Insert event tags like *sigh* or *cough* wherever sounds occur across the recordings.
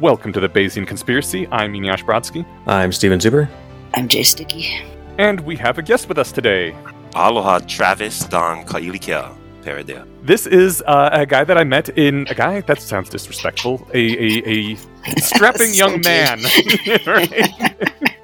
Welcome to the Bayesian Conspiracy. I'm Eneasz Brodsky, I'm Steven Zuber. I'm Jay Sticky. and we have a guest with us today. Aloha Travis Don Kailikea Paradea. This is uh, a guy that I met in a guy that sounds disrespectful. A a, a *laughs* strapping So young man. *laughs* *laughs*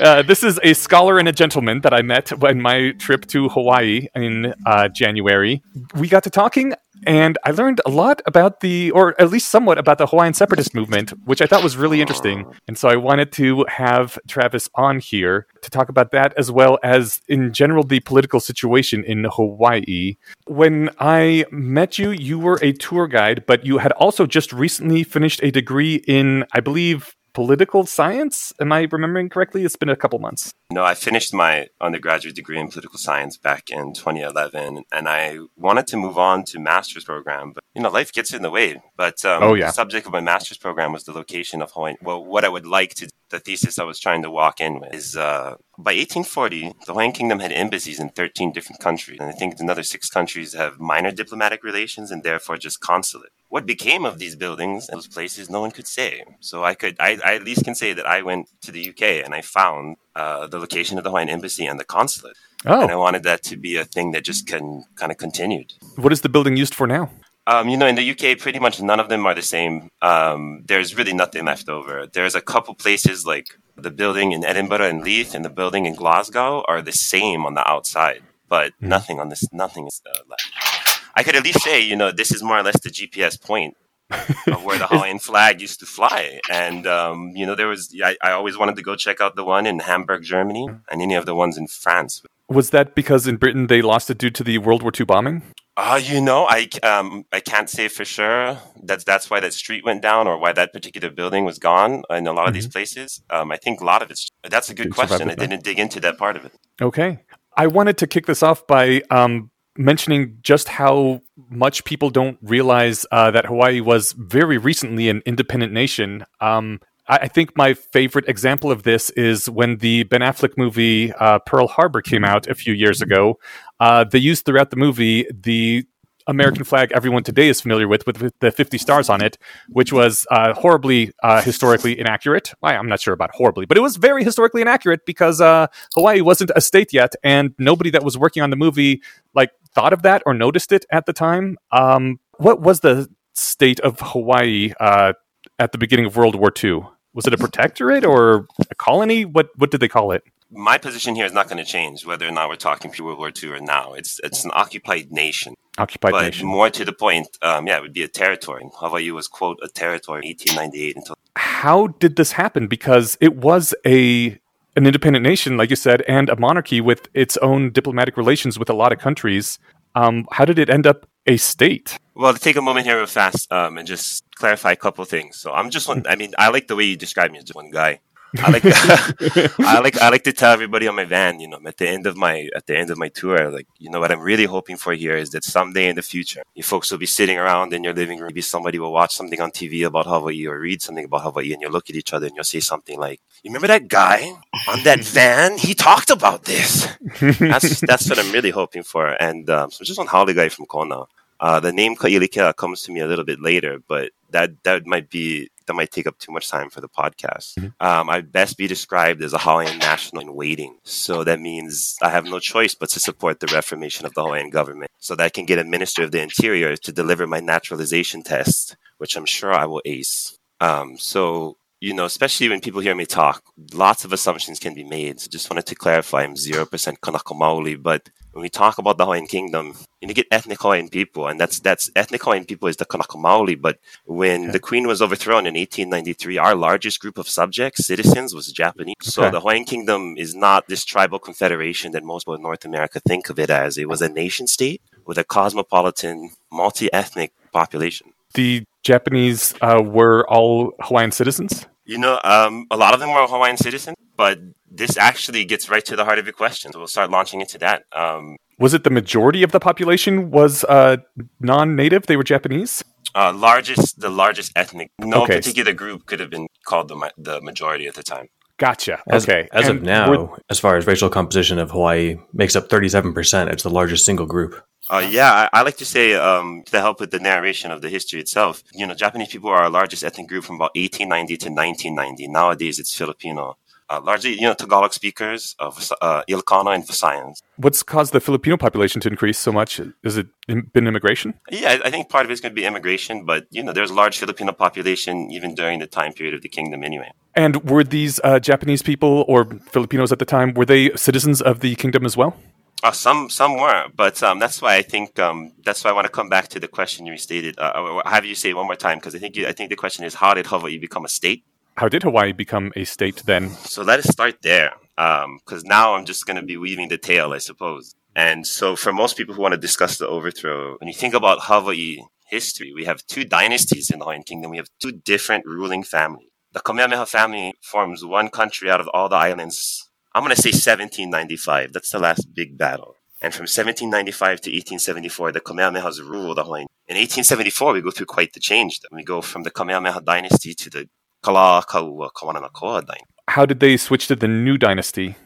Uh, this is a scholar and a gentleman that I met in my trip to Hawaii in uh, January. We got to talking, and I learned a lot about the, or at least somewhat about the Hawaiian separatist movement, which I thought was really interesting. And so I wanted to have Travis on here to talk about that, as well as in general the political situation in Hawaii. When I met you, you were a tour guide, but you had also just recently finished a degree in, I believe, political science. Am I remembering correctly? It's been a couple months. No, I finished my undergraduate degree in political science back in 2011, and I wanted to move on to master's program, but you know, life gets in the way. But um, Oh, yeah. the subject of my master's program was the location of Hawaii. Well, what I would like to, the thesis I was trying to walk in with is uh, by 1840, the Hawaiian Kingdom had embassies in 13 different countries, and I think another six countries have minor diplomatic relations and therefore just consulate. What became of these buildings and those places, no one could say. So I could, I, I at least can say that I went to the UK and I found uh, the location of the Hawaiian embassy and the consulate, Oh. and I wanted that to be a thing that just can kind of continued. what is the building used for now? Um, you know, in the UK, pretty much none of them are the same. Um, there's really nothing left over. There's a couple places like the building in Edinburgh and Leith and the building in Glasgow are the same on the outside, but Mhm. nothing on this, nothing is uh, left. I could at least say, you know, this is more or less the GPS point of where the *laughs* Hawaiian flag used to fly. And, um, you know, there was, I, I always wanted to go check out the one in Hamburg, Germany, and any of the ones in France. Was that because in Britain they lost it due to the World War II bombing? Uh, you know, I um I can't say for sure. That's that's why that street went down, or why that particular building was gone in a lot of these places. Um, I think a lot of it's. That's a good Didn't question. I didn't dig into that part of it. Okay. I wanted to kick this off by um, mentioning just how much people don't realize uh, that Hawaii was very recently an independent nation. Um, I, I think my favorite example of this is when the Ben Affleck movie uh, Pearl Harbor came out a few years ago. Uh, they used throughout the movie the American flag everyone today is familiar with, with, with the 50 stars on it, which was uh, horribly uh, historically inaccurate. Well, I'm not sure about horribly, but it was very historically inaccurate because uh, Hawaii wasn't a state yet, and nobody that was working on the movie like thought of that or noticed it at the time. Um, what was the state of Hawaii uh, at the beginning of World War II? Was it a protectorate or a colony? What what did they call it? My position here is not going to change whether or not we're talking pre World War II or now. It's it's an occupied nation, Occupied but nation. more to the point, um, yeah, it would be a territory. Hawaii was quote a territory in 1898 until how did this happen? Because it was a an independent nation, like you said, and a monarchy with its own diplomatic relations with a lot of countries. Um, how did it end up a state? Well, to take a moment here real fast um, and just clarify a couple of things. So I'm just one. I mean, I like the way you describe me as just one guy. *laughs* I like *laughs* I like I like to tell everybody on my van, you know, at the end of my at the end of my tour, like you know what I'm really hoping for here is that someday in the future, you folks will be sitting around in your living room. Maybe somebody will watch something on TV about Hawaii or read something about Hawaii, and you'll look at each other and you'll say something like, "You remember that guy on that *laughs* van? He talked about this." that's that's what I'm really hoping for. And um, so just one holiday guy from Kona. Uh, the name Kailikea comes to me a little bit later, but that that might be that might take up too much time for the podcast. Um, I'd best be described as a Hawaiian national in waiting. So that means I have no choice but to support the reformation of the Hawaiian government so that I can get a minister of the interior to deliver my naturalization test, which I'm sure I will ace. Um, so you know, especially when people hear me talk, lots of assumptions can be made. So just wanted to clarify I'm 0% Kanaka Maoli, but when we talk about the Hawaiian kingdom, you get ethnic Hawaiian people, and that's that's ethnic Hawaiian people is the Kanaka Maoli. But when Okay. the queen was overthrown in 1893, our largest group of subjects, citizens, was Japanese. So the Hawaiian kingdom is not this tribal confederation that most people in North America think of it as. It was a nation state with a cosmopolitan, multi-ethnic population. The Japanese uh, were all Hawaiian citizens. You know, um, a lot of them were Hawaiian citizens, but this actually gets right to the heart of your question. So we'll start launching into that. Um, Was it the majority of the population was uh, non-native? They were Japanese. uh, largest, the largest ethnic. No Okay. particular group could have been called the the majority at the time. Gotcha. As, okay. As of now, as far as racial composition of Hawaii makes up 37%, it's the largest single group. Uh, yeah, I, I, like to say um, to help with the narration of the history itself. You know, Japanese people are our largest ethnic group from about 1890 to 1990. Nowadays, it's Filipino. Uh, largely, you know, Tagalog speakers of uh, Ilocano and Visayans. What's caused the Filipino population to increase so much? Has it been immigration? Yeah, I think part of it's going to be immigration, but you know, there's a large Filipino population even during the time period of the kingdom, anyway. And were these uh, Japanese people or Filipinos at the time were they citizens of the kingdom as well? Uh, some some were, but um, that's why I think um, that's why I want to come back to the question you stated. Uh, have you say it one more time because I think you, I think the question is how did Hawaii become a state? How did Hawaii become a state then? So let us start there, Um because um, now I'm just going to be weaving the tale, I suppose. And so, for most people who want to discuss the overthrow, when you think about Hawaii history, we have two dynasties in the Hawaiian Kingdom. We have two different ruling families. The Kamehameha family forms one country out of all the islands I'm going to say 1795. That's the last big battle. And from 1795 to 1874, the Kamehamehas ruled the Hawaiian. In 1874, we go through quite the change. We go from the Kamehameha dynasty to the Kalakaua Kawananakoa dynasty. How did they switch to the new dynasty?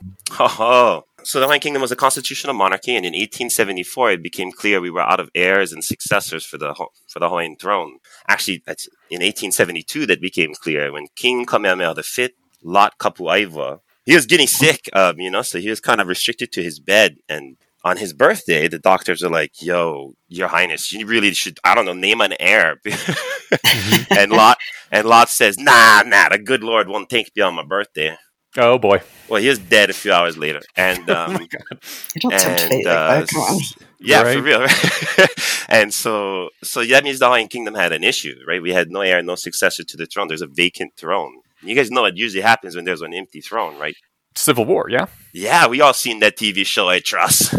Oh, *laughs* so the Hawaiian Kingdom was a constitutional monarchy, and in 1874 it became clear we were out of heirs and successors for the for the Hawaiian throne. Actually, in 1872 that became clear when King Kamehameha V, Lot Kapuaiwa, he was getting sick, um, you know, so he was kind of restricted to his bed. And on his birthday, the doctors are like, "Yo, Your Highness, you really should, I don't know, name an heir." *laughs* mm-hmm. and Lot and Lot says, "Nah, nah, the good Lord won't take me on my birthday." Oh boy! Well, he was dead a few hours later, and *laughs* oh um, oh don't and, uh, Come on. Yeah, right. for real. Right? *laughs* and so, so that means the Hawaiian Kingdom had an issue, right? We had no heir, no successor to the throne. There's a vacant throne. You guys know what usually happens when there's an empty throne, right? Civil War, yeah. Yeah, we all seen that TV show, I trust.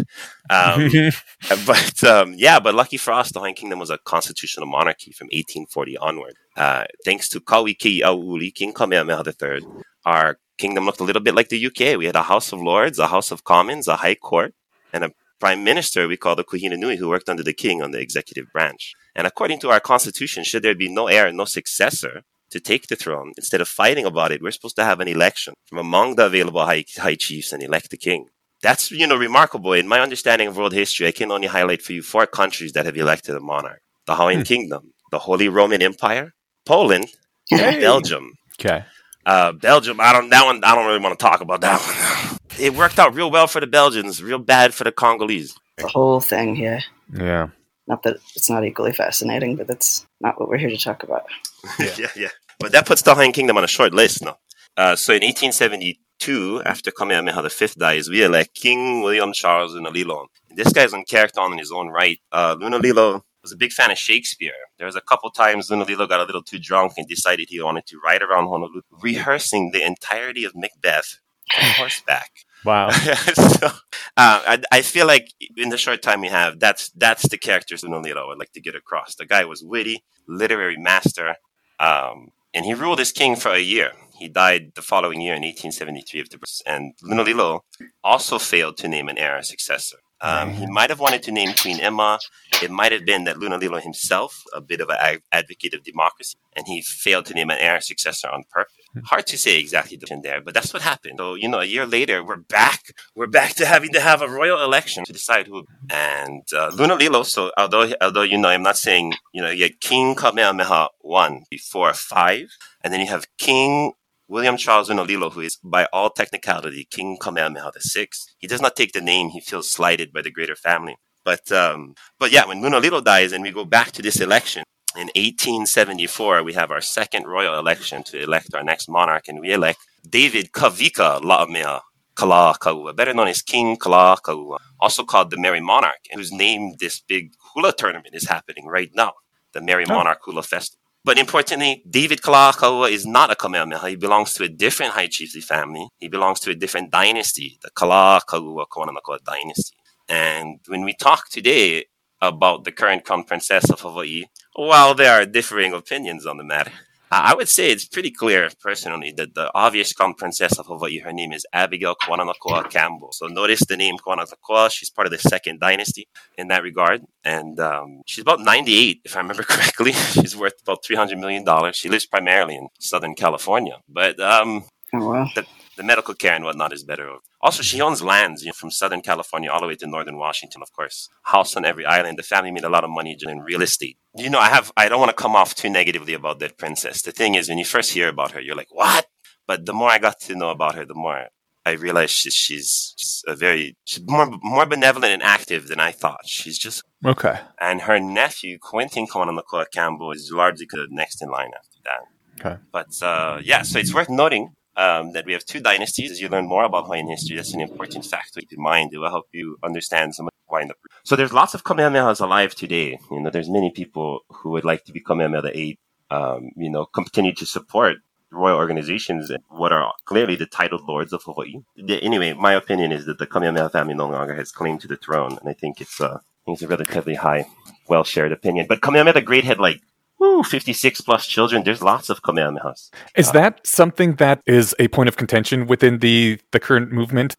Um, *laughs* but um, yeah, but lucky for us, the Hawaiian Kingdom was a constitutional monarchy from 1840 onward. Uh, thanks to Kauikeaouli, King Kamehameha III, our kingdom looked a little bit like the UK. We had a House of Lords, a House of Commons, a High Court, and a Prime Minister we call the Kuhina Nui, who worked under the King on the executive branch. And according to our constitution, should there be no heir, no successor, to take the throne, instead of fighting about it, we're supposed to have an election from among the available high, high chiefs and elect the king. That's, you know, remarkable. In my understanding of world history, I can only highlight for you four countries that have elected a monarch. The Hawaiian hmm. Kingdom, the Holy Roman Empire, Poland, and Belgium. Okay. Uh, Belgium, I don't, that one, I don't really want to talk about that one. It worked out real well for the Belgians, real bad for the Congolese. The whole thing, here. Yeah. Not that it's not equally fascinating, but that's not what we're here to talk about. *laughs* yeah, yeah. yeah. But that puts the Hawaiian Kingdom on a short list now. Uh, so in 1872, after Kamehameha V dies, we elect King William Charles Lunalilo. This guy's on character on his own right. Uh, Lunalilo was a big fan of Shakespeare. There was a couple times Lunalilo got a little too drunk and decided he wanted to ride around Honolulu, rehearsing the entirety of Macbeth on horseback. Wow. *laughs* so, uh, I, I feel like in the short time we have, that's that's the character Lunalilo I'd like to get across. The guy was witty, literary master, um, and he ruled as king for a year. He died the following year in 1873 of. And Lunalilo also failed to name an heir successor. Um, he might have wanted to name Queen Emma. It might have been that Lunalilo himself, a bit of an advocate of democracy, and he failed to name an heir successor on purpose. Hard to say exactly the end there, but that's what happened. So, you know, a year later, we're back. We're back to having to have a royal election to decide who. And uh, Lunalilo, so although, although, you know, I'm not saying, you know, you had King Kamehameha 1 before 5, and then you have King William Charles Lunalilo, who is by all technicality King Kamehameha VI. He does not take the name, he feels slighted by the greater family. But um, but yeah, when Lunalilo dies and we go back to this election, in 1874, we have our second royal election to elect our next monarch, and we elect David Kawika Laamea Kalakaua, better known as King Kalakaua, also called the Merry Monarch, whose name this big hula tournament is happening right now, the Merry oh. Monarch Hula Festival. But importantly, David Kalakaua is not a Kamehameha. He belongs to a different high chiefly family. He belongs to a different dynasty, the Kalakaua Kawananakoa dynasty. And when we talk today about the current crown princess of Hawaii, while there are differing opinions on the matter, I would say it's pretty clear, personally, that the obvious crown princess of Hawaii, her name is Abigail Kawananakoa Campbell. So notice the name Kawananakoa. She's part of the second dynasty in that regard. And um, she's about 98, if I remember *laughs* correctly. she's worth about $300 million. She lives primarily in Southern California. But um, oh, wow. the, the medical care and whatnot is better. Also, she owns lands you know, from Southern California all the way to Northern Washington, of course. House on every island. The family made a lot of money in real estate. You know, I have, I don't want to come off too negatively about that princess. The thing is, when you first hear about her, you're like, what? But the more I got to know about her, the more I realized she's, she's, she's a very, she's more, more benevolent and active than I thought. She's just, Okay. and her nephew, Quentin Kawananakoa Campbell, is largely the next in line after that. Okay. But uh, yeah, so it's worth noting um, that we have two dynasties. As you learn more about Hawaiian history, that's an important fact to keep in mind. It will help you understand some of the So there's lots of Kamehamehas alive today. You know, there's many people who would like to be Kamehameha Eighth. Um, you know, continue to support royal organizations and what are clearly the titled lords of Hawaii. Anyway, my opinion is that the Kamehameha family no longer has claim to the throne, and I think it's uh, I think it's a relatively high, well shared opinion. But Kamehameha the Great had like woo, 56 plus children. There's lots of Kamehamehas. Is that something that is a point of contention within the the current movement?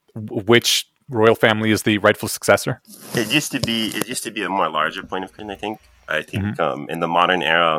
Which royal family is the rightful successor? It used to be it used to be a more larger point of contention. I think. I think um, in the modern era,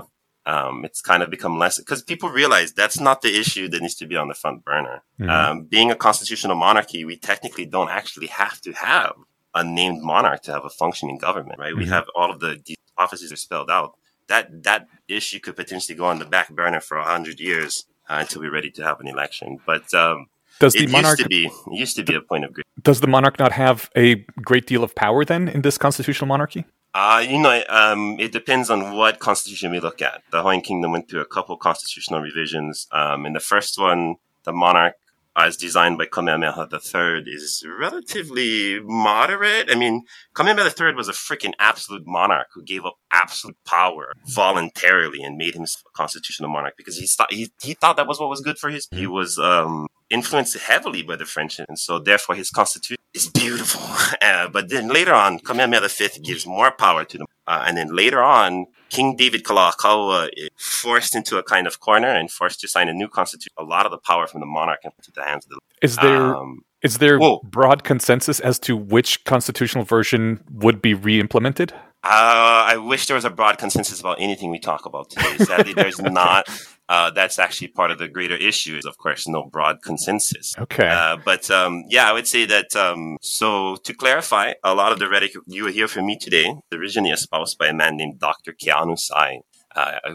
um, it's kind of become less because people realize that's not the issue that needs to be on the front burner. Mhm. Um, being a constitutional monarchy, we technically don't actually have to have a named monarch to have a functioning government, right? We Mhm. have all of the the offices are spelled out. That that issue could potentially go on the back burner for a hundred years uh, until we're ready to have an election. But um, Does it the monarch used to be it used to be a point of great. does the monarch not have a great deal of power then in this constitutional monarchy? Uh, you know, um, it depends on what constitution we look at. The Hawaiian Kingdom went through a couple constitutional revisions. Um, in the first one, the monarch, as designed by Kamehameha III, is relatively moderate. I mean, Kamehameha III was a freaking absolute monarch who gave up absolute power voluntarily and made himself a constitutional monarch because he thought he, he thought that was what was good for his. He was um, influenced heavily by the French, and so therefore his constitution is beautiful. *laughs* Uh, but then later on, Kamehameha V gives more power to them, uh, and then later on, King David Kalakaua is forced into a kind of corner and forced to sign a new constitution. A lot of the power from the monarch and put to the hands of the. Is there Um, is there whoa. broad consensus as to which constitutional version would be re-implemented? Uh, I wish there was a broad consensus about anything we talk about today. Sadly, there's *laughs* not. Uh, that's actually part of the greater issue. Is of course no broad consensus. Okay. Uh, but um, yeah, I would say that. Um, so to clarify, a lot of the rhetoric you will hear from me today originally espoused by a man named Dr. Keanu Sai. Uh, uh,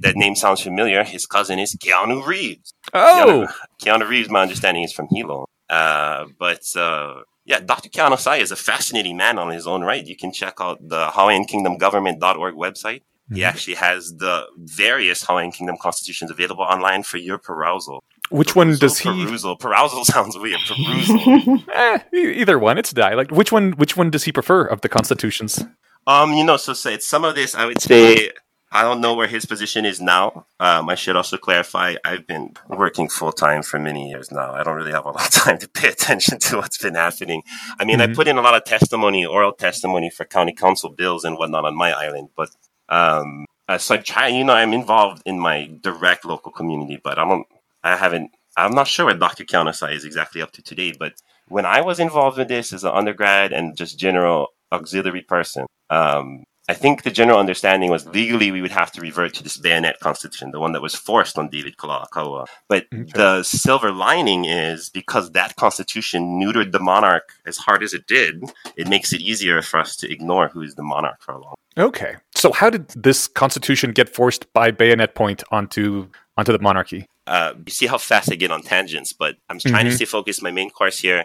that name sounds familiar. His cousin is Keanu Reeves. oh, Keanu Reeves, my understanding, is from Hilo. Uh, but uh, yeah, Dr. Keanu Sai is a fascinating man on his own right. You can check out the HawaiianKingdomGovernment.org website. He Mhm. actually has the various Hawaiian Kingdom constitutions available online for your perusal. which one does he? Perusal. Perusal *laughs* sounds weird. Perusal. *laughs* Eh, either one. It's dialect. Which one? Which one does he prefer of the constitutions? um, you know, so say some of this, I would say, I don't know where his position is now. Um, I should also clarify, I've been working full time for many years now. I don't really have a lot of time to pay *laughs* attention to what's been happening. I mean, I Mhm. put in a lot of testimony, oral testimony for county council bills and whatnot on my island, but um, uh, so I try, you know, I'm involved in my direct local community, but I don't, I haven't, I'm not sure what Dr. Keanu Sai is exactly up to today, but when I was involved with this as an undergrad and just general auxiliary person, um, I think the general understanding was legally we would have to revert to this bayonet constitution, the one that was forced on David Kalakaua. But Okay. the silver lining is because that constitution neutered the monarch as hard as it did, it makes it easier for us to ignore who is the monarch for a long time. Okay. So how did this constitution get forced by bayonet point onto onto the monarchy? Uh, you see how fast I get on tangents, but I'm trying Mhm. to stay focused. My main course here,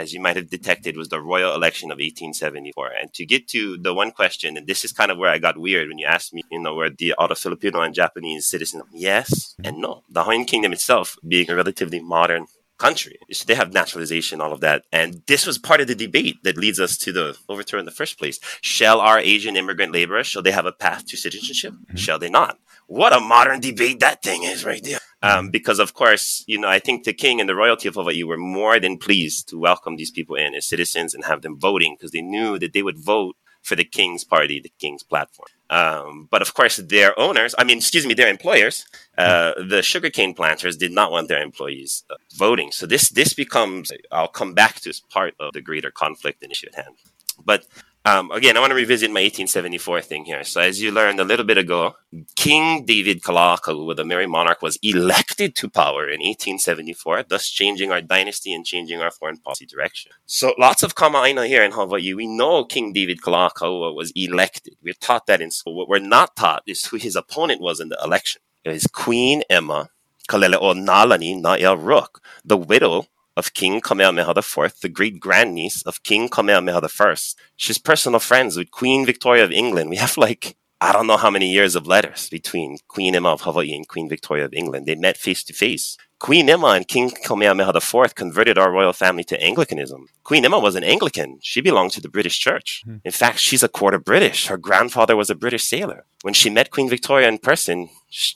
as you might have detected, was the royal election of 1874. And to get to the one question, and this is kind of where I got weird when you asked me, you know, where the auto Filipino and Japanese citizens, yes and no. The Hawaiian Kingdom itself, being a relatively modern country, so they have naturalization, all of that, and this was part of the debate that leads us to the overthrow in the first place. Shall our Asian immigrant laborers shall they have a path to citizenship? Shall they not? What a modern debate that thing is right there. Um, because of course, you know, I think the king and the royalty of Hawaii were more than pleased to welcome these people in as citizens and have them voting because they knew that they would vote for the king's party, the king's platform. Um, but of course, their owners, I mean, excuse me, their employers, uh, the sugarcane planters did not want their employees uh, voting. So this, this becomes, I'll come back to as part of the greater conflict and issue at hand. But Um, again, I want to revisit my 1874 thing here. So, as you learned a little bit ago, King David Kalakaua, the Merry Monarch, was elected to power in 1874, thus changing our dynasty and changing our foreign policy direction. So, lots of kamaaina here in Hawaii. We know King David Kalakaua was elected. We're taught that in school. What we're not taught is who his opponent was in the election. It was Queen Emma Kaleleo Nalani Na'ea Rooke, the widow of King Kamehameha IV, the great grandniece of King Kamehameha I. She's personal friends with Queen Victoria of England. We have like, I don't know how many years of letters between Queen Emma of Hawaii and Queen Victoria of England. They met face to face. Queen Emma and King Kamehameha IV converted our royal family to Anglicanism. Queen Emma was an Anglican. She belonged to the British Church. Hmm. In fact, she's a quarter British. Her grandfather was a British sailor. When she met Queen Victoria in person,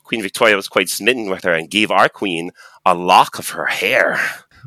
Queen Victoria was quite smitten with her and gave our queen a lock of her hair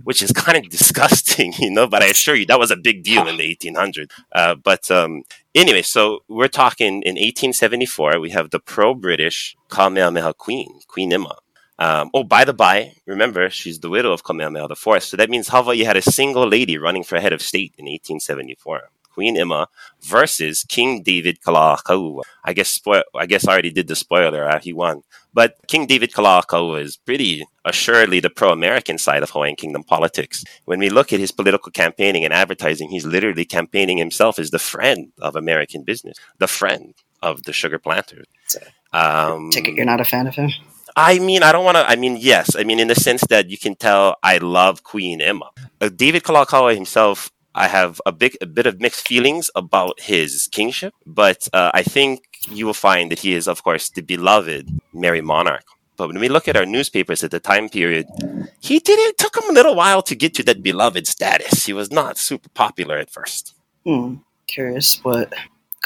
which is *laughs* kind of disgusting, you know. But I assure you, that was a big deal in the *sighs* 1800s. Uh, but um, anyway, so we're talking in 1874. We have the pro-British Kamehameha Queen, Queen Emma. Um, oh, by the by, remember she's the widow of Kamehameha IV. So that means Hawaii had a single lady running for head of state in 1874. Queen Emma versus King David Kalakaua. I guess spoil. I guess I already did the spoiler. Uh, he won, but King David Kalakaua is pretty assuredly the pro-American side of Hawaiian Kingdom politics. When we look at his political campaigning and advertising, he's literally campaigning himself as the friend of American business, the friend of the sugar planters. Um, Take it you're not a fan of him. I mean, I don't want to. I mean, yes. I mean, in the sense that you can tell I love Queen Emma. Uh, David Kalakaua himself I have a big a bit of mixed feelings about his kingship, but uh, I think you will find that he is, of course, the beloved Merry Monarch. But when we look at our newspapers at the time period, he did it took him a little while to get to that beloved status. He was not super popular at first. Hmm. Curious what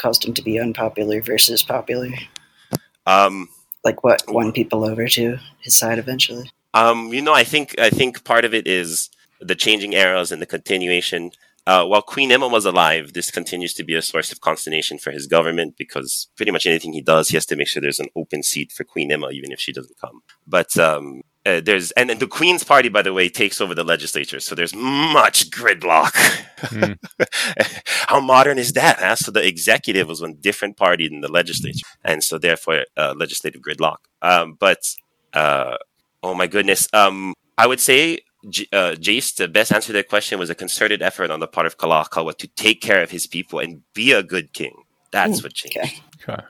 caused him to be unpopular versus popular. Um, like what won people over to his side eventually. Um, you know, I think I think part of it is the changing eras and the continuation uh, while Queen Emma was alive, this continues to be a source of consternation for his government because pretty much anything he does, he has to make sure there's an open seat for Queen Emma, even if she doesn't come. But um, uh, there's and, and, the Queen's Party, by the way, takes over the legislature, so there's much gridlock. Mm. *laughs* How modern is that? Huh? So the executive was one different party than the legislature, and so therefore uh, legislative gridlock. Um, but uh, oh my goodness, um, I would say J- uh, Jace, the best answer to that question was a concerted effort on the part of Kalakaua to take care of his people and be a good king. That's mm, what changed. Okay. okay.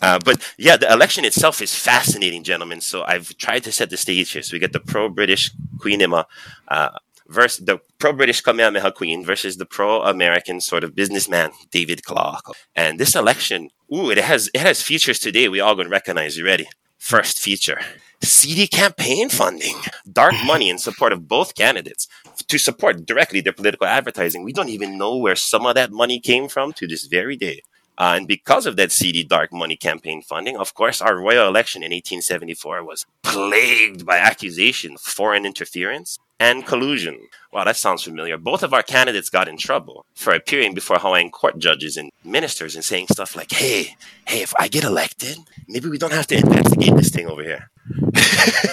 Uh, but yeah, the election itself is fascinating, gentlemen. So I've tried to set the stage here. So we get the pro-British Queen Emma uh, versus the pro-British Kamehameha Queen versus the pro-American sort of businessman David Kalakaua. And this election, ooh, it has it has features today we all gonna recognize. You ready? First feature seedy campaign funding, dark *laughs* money in support of both candidates to support directly their political advertising. We don't even know where some of that money came from to this very day. Uh, and because of that seedy dark money campaign funding, of course, our royal election in 1874 was plagued by accusations of foreign interference and collusion. Wow, that sounds familiar. Both of our candidates got in trouble for appearing before Hawaiian court judges and ministers and saying stuff like, hey, hey, if I get elected, maybe we don't have to investigate this thing over here.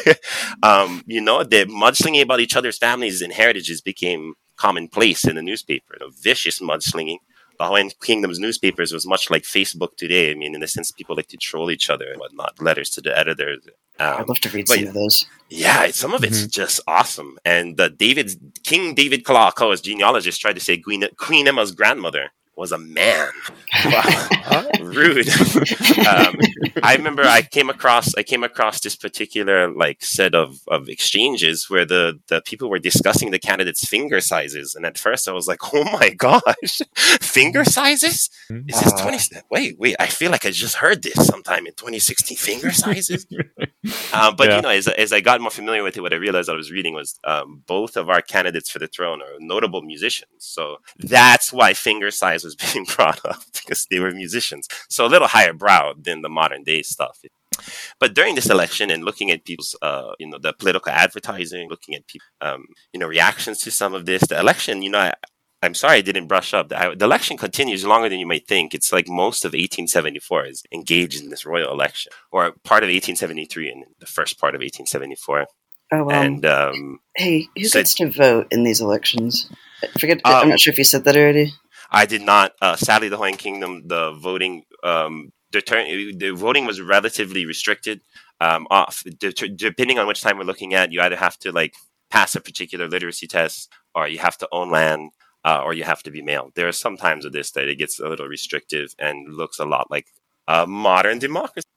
*laughs* um, you know, the mudslinging about each other's families and heritages became commonplace in the newspaper. The vicious mudslinging the Hawaiian Kingdom's newspapers was much like Facebook today. I mean, in the sense people like to troll each other and whatnot, letters to the editors. Um, I'd love to read some of those. Yeah, some of it's mm-hmm. just awesome. And uh, David King David Kalakaua's genealogist tried to say Queen, Queen Emma's grandmother was a man. *laughs* Wow. Rude. *laughs* um, I remember I came across I came across this particular like set of, of exchanges where the, the people were discussing the candidates' finger sizes, and at first I was like, "Oh my *laughs* gosh, finger sizes? Is this twenty? Wait, wait! I feel like I just heard this sometime in 2016. Finger sizes." um, *laughs* but yeah. you know, as, as I got more familiar with it, what I realized I was reading was um, both of our candidates for the throne are notable musicians, so that's why finger size was being brought up because they were musicians. So a little higher brow than the modern day stuff. But during this election and looking at people's, uh, you know, the political advertising, looking at people, um, you know, reactions to some of this, the election, you know, I, I'm sorry I didn't brush up. The, the, election continues longer than you might think. It's like most of 1874 is engaged in this royal election, or part of 1873 and the first part of 1874. Oh, well. And um, hey, who so gets to vote in these elections? I forget. Um, I'm not sure if you said that already. I did not. Uh, sadly, the Hawaiian Kingdom, the voting, um, the, voting was relatively restricted. Um, off de- depending on which time we're looking at, you either have to like pass a particular literacy test, or you have to own land, uh, or you have to be male. There are some times of this that it gets a little restrictive and looks a lot like a modern democracy.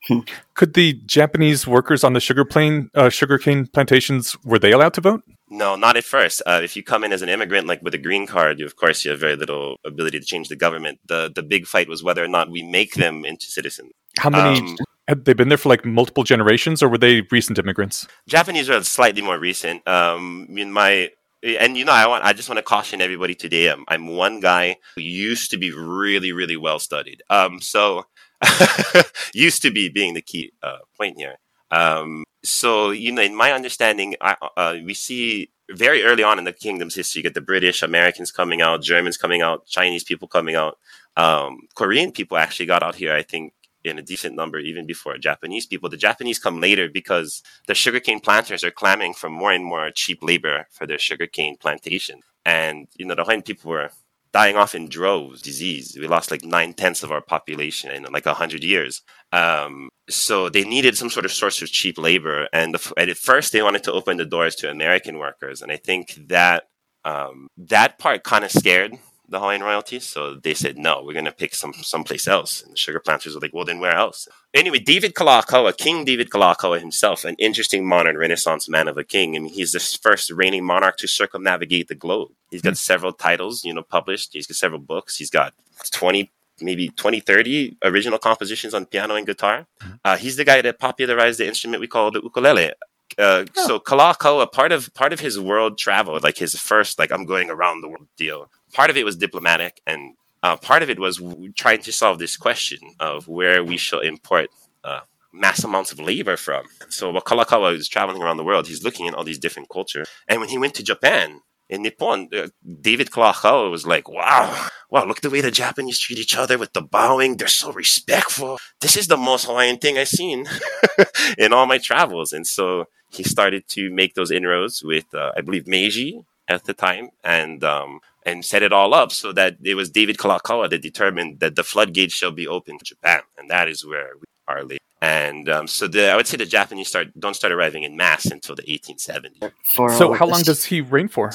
Could the Japanese workers on the sugar plane, uh, sugarcane plantations, were they allowed to vote? No, not at first. Uh, if you come in as an immigrant, like with a green card, you, of course you have very little ability to change the government. the The big fight was whether or not we make them into citizens. How many um, had they been there for like multiple generations, or were they recent immigrants? Japanese are slightly more recent. Um, I mean, my and you know, I want I just want to caution everybody today. I'm, I'm one guy who used to be really, really well studied. Um, so *laughs* used to be being the key uh, point here. Um, so you know, in my understanding, I, uh, we see very early on in the kingdom's history, you get the British, Americans coming out, Germans coming out, Chinese people coming out, um, Korean people actually got out here. I think in a decent number even before Japanese people. The Japanese come later because the sugarcane planters are clamoring for more and more cheap labor for their sugarcane plantation. And, you know, the Hawaiian people were dying off in droves, disease. We lost like nine tenths of our population in like a hundred years. Um, so they needed some sort of source of cheap labor. And, the, at first they wanted to open the doors to American workers. And I think that, um, that part kind of scared the Hawaiian royalties. So they said, no, we're going to pick some someplace else. And the sugar planters were like, well, then where else? Anyway, David Kalakaua, King David Kalakaua himself, an interesting modern Renaissance man of a king. I mean, he's the first reigning monarch to circumnavigate the globe. He's got mm-hmm. several titles, you know, published. He's got several books. He's got 20 maybe 20, 30 original compositions on piano and guitar. Hmm. Uh, he's the guy that popularized the instrument we call the ukulele. Uh, oh. So Kalakaua, part of part of his world travel, like his first, like I'm going around the world deal, part of it was diplomatic, and uh, part of it was trying to solve this question of where we shall import uh, mass amounts of labor from. So while Kalakaua is traveling around the world, he's looking at all these different cultures. And when he went to Japan, in Nippon, uh, David Kalakaua was like, wow, wow, look the way the Japanese treat each other with the bowing. They're so respectful. This is the most Hawaiian thing I've seen *laughs* in all my travels. And so he started to make those inroads with, uh, I believe, Meiji at the time. And um, and set it all up so that it was David Kalakaua that determined that the floodgates shall be open to Japan, and that is where we are. Later. And um, so the, I would say the Japanese start don't start arriving in mass until the 1870s. So how long does he reign for?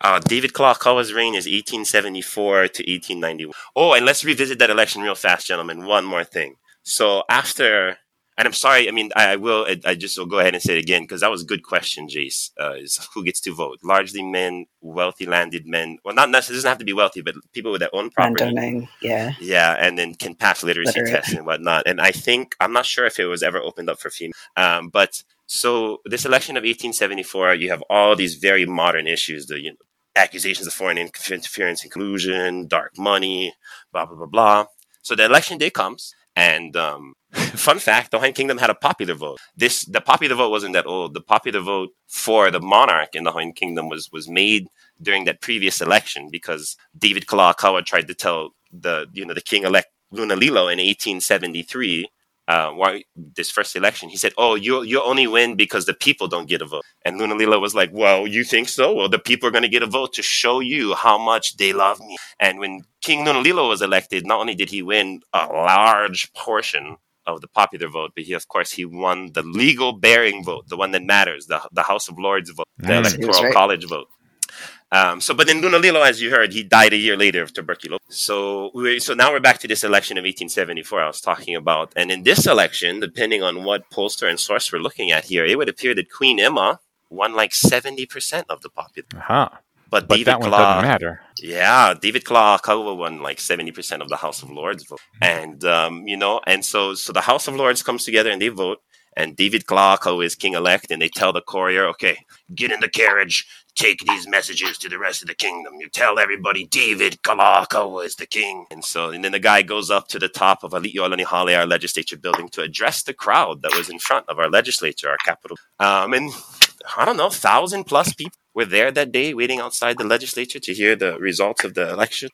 Uh, David Kalakaua's reign is 1874 to 1891. Oh, and let's revisit that election real fast, gentlemen. One more thing. So after and I'm sorry. I mean, I, I will. I, I, just will go ahead and say it again because that was a good question, Jace. Uh, is who gets to vote? Largely men, wealthy landed men. Well, not necessarily. It doesn't have to be wealthy, but people with their own property. Domain, yeah. Yeah, and then can pass literacy Literate. tests and whatnot. And I think I'm not sure if it was ever opened up for female. Um, but so this election of 1874, you have all these very modern issues. The you know, accusations of foreign interference and collusion, dark money, blah blah blah blah. So the election day comes, and um, *laughs* fun fact: the Hawaiian Kingdom had a popular vote. This the popular vote wasn't that old. The popular vote for the monarch in the Hawaiian Kingdom was was made during that previous election because David Kalakaua tried to tell the you know the king elect Lunalilo in 1873 uh, why this first election, he said, "Oh, you you only win because the people don't get a vote." And Lunalilo was like, "Well, you think so? Well, the people are going to get a vote to show you how much they love me." And when King Lunalilo was elected, not only did he win a large portion of the popular vote, but he, of course, he won the legal bearing vote, the one that matters, the the House of Lords vote, the Electoral right. College vote. Um, so, but in Lunalilo, as you heard, he died a year later of tuberculosis. So, we, so now we're back to this election of 1874 I was talking about. And in this election, depending on what pollster and source we're looking at here, it would appear that Queen Emma won like 70% of the popular. Uh-huh. But, but David that one Claw, doesn't matter. Yeah, David Kalakaua won like 70% of the House of Lords vote. And, um, you know, and so, so the House of Lords comes together and they vote and David Kalakaua is king elect, and they tell the courier, okay, get in the carriage, take these messages to the rest of the kingdom. You tell everybody David Kalakaua is the king. And so, and then the guy goes up to the top of Ali'i Hale, our legislature building, to address the crowd that was in front of our legislature, our capital. Um, and I don't know, thousand plus people were there that day waiting outside the legislature to hear the results of the election.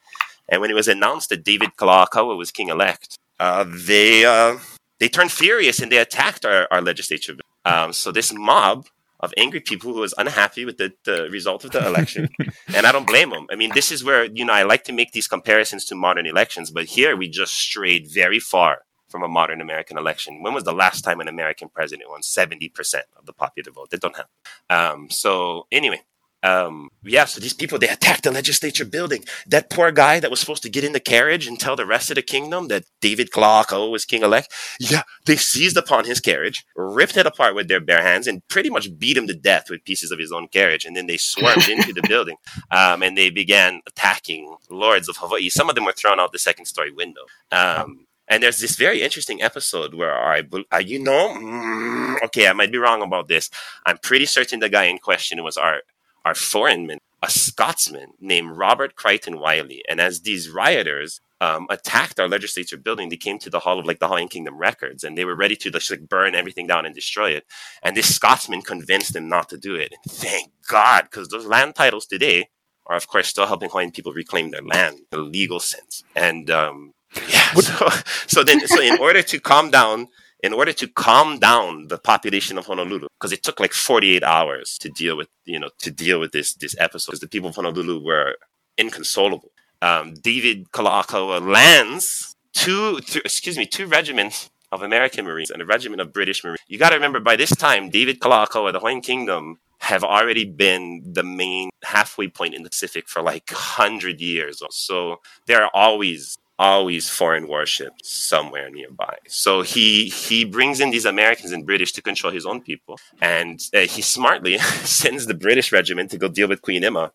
And when it was announced that David Kalakaua was king elect, uh, they uh, they turned furious and they attacked our, our legislature. Um, so this mob of angry people who was unhappy with the, the result of the election. *laughs* and I don't blame them. I mean, this is where, you know, I like to make these comparisons to modern elections, but here we just strayed very far from a modern American election. When was the last time an American president won 70% of the popular vote? That don't happen. Um, so anyway, um, yeah, so these people, they attacked the legislature building. That poor guy that was supposed to get in the carriage and tell the rest of the kingdom that David Kalakaua was king elect. Yeah, they seized upon his carriage, ripped it apart with their bare hands, and pretty much beat him to death with pieces of his own carriage. And then they swarmed *laughs* into the building um, and they began attacking lords of Hawaii. Some of them were thrown out the second story window. Um, and there's this very interesting episode where I, I you know, mm, okay, I might be wrong about this. I'm pretty certain the guy in question was our our foreign a Scotsman named Robert Crichton Wyllie. And as these rioters um, attacked our legislature building, they came to the hall of like the Hawaiian Kingdom records, and they were ready to just like burn everything down and destroy it. And this Scotsman convinced them not to do it. And thank God, because those land titles today are, of course, still helping Hawaiian people reclaim their land in a legal sense. And um, yeah, *laughs* so, so then, so in order to calm down in order to calm down the population of Honolulu, because it took like 48 hours to deal with, you know, to deal with this this episode, because the people of Honolulu were inconsolable. Um, David Kalakaua lands two, two, excuse me, two regiments of American Marines and a regiment of British Marines. You got to remember, by this time, David Kalakaua, the Hawaiian Kingdom, have already been the main halfway point in the Pacific for like 100 years. Or so there are always always foreign warships somewhere nearby. So he he brings in these Americans and British to control his own people, and uh, he smartly *laughs* sends the British regiment to go deal with Queen Emma.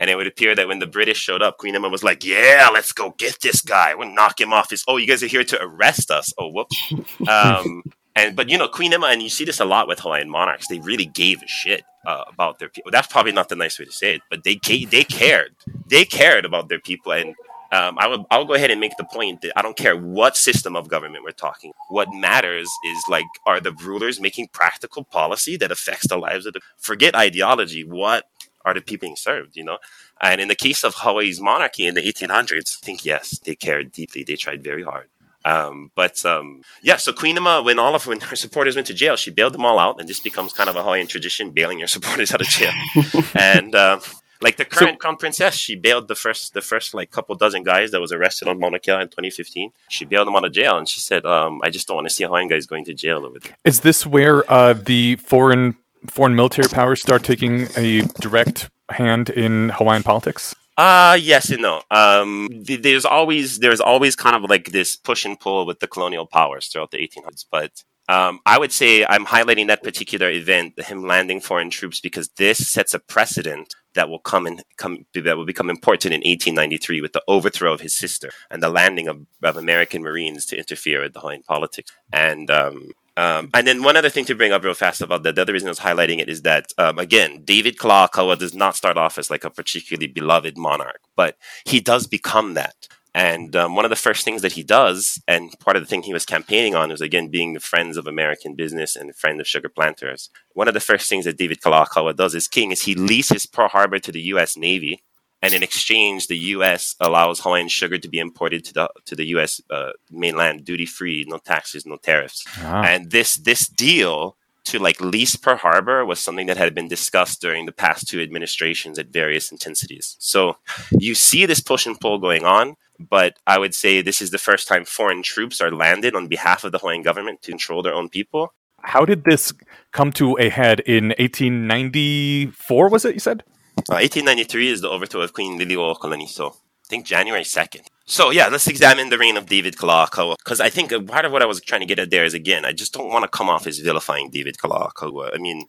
And it would appear that when the British showed up, Queen Emma was like, "Yeah, let's go get this guy. We'll knock him off his. Oh, you guys are here to arrest us. Oh, whoops." *laughs* um, and but you know, Queen Emma, and you see this a lot with Hawaiian monarchs. They really gave a shit uh, about their people. That's probably not the nice way to say it, but they they cared. They cared about their people, and um, I would I'll go ahead and make the point that I don't care what system of government we're talking. What matters is like are the rulers making practical policy that affects the lives of the forget ideology. What are the people being served? You know, and in the case of Hawaii's monarchy in the 1800s, I think yes, they cared deeply. They tried very hard. Um, but um, yeah, so Queen Emma, when all of when her supporters went to jail, she bailed them all out, and this becomes kind of a Hawaiian tradition, bailing your *laughs* supporters out of jail. *laughs* and uh, like the current so, crown princess, she bailed the first the first like couple dozen guys that was arrested on Mauna Kea in 2015. She bailed them out of jail, and she said, um, "I just don't want to see Hawaiian guys going to jail over there." Is this where uh, the foreign foreign military powers start taking a direct hand in Hawaiian politics? Uh yes and no. Um, there's always there's always kind of like this push and pull with the colonial powers throughout the 1800s, but um, I would say I'm highlighting that particular event, him landing foreign troops, because this sets a precedent that will come and come that will become important in 1893 with the overthrow of his sister and the landing of, of American Marines to interfere with the Hawaiian politics. And um, um, and then one other thing to bring up real fast about that, the other reason I was highlighting it is that, um, again, David Kalakaua does not start off as like a particularly beloved monarch, but he does become that. And um, one of the first things that he does, and part of the thing he was campaigning on, was again being the friends of American business and friend of sugar planters. One of the first things that David Kalakaua does as king is he leases Pearl Harbor to the U.S. Navy, and in exchange, the U.S. allows Hawaiian sugar to be imported to the to the U.S. Uh, mainland duty free, no taxes, no tariffs. Ah. And this this deal to like lease Pearl Harbor was something that had been discussed during the past two administrations at various intensities. So you see this push and pull going on but I would say this is the first time foreign troops are landed on behalf of the Hawaiian government to control their own people. How did this come to a head in 1894? Was it you said? Uh, 1893 is the overthrow of Queen Liliuokalani. So I think January 2nd. So yeah, let's examine the reign of David Kalakaua because I think part of what I was trying to get at there is again, I just don't want to come off as vilifying David Kalakaua. I mean,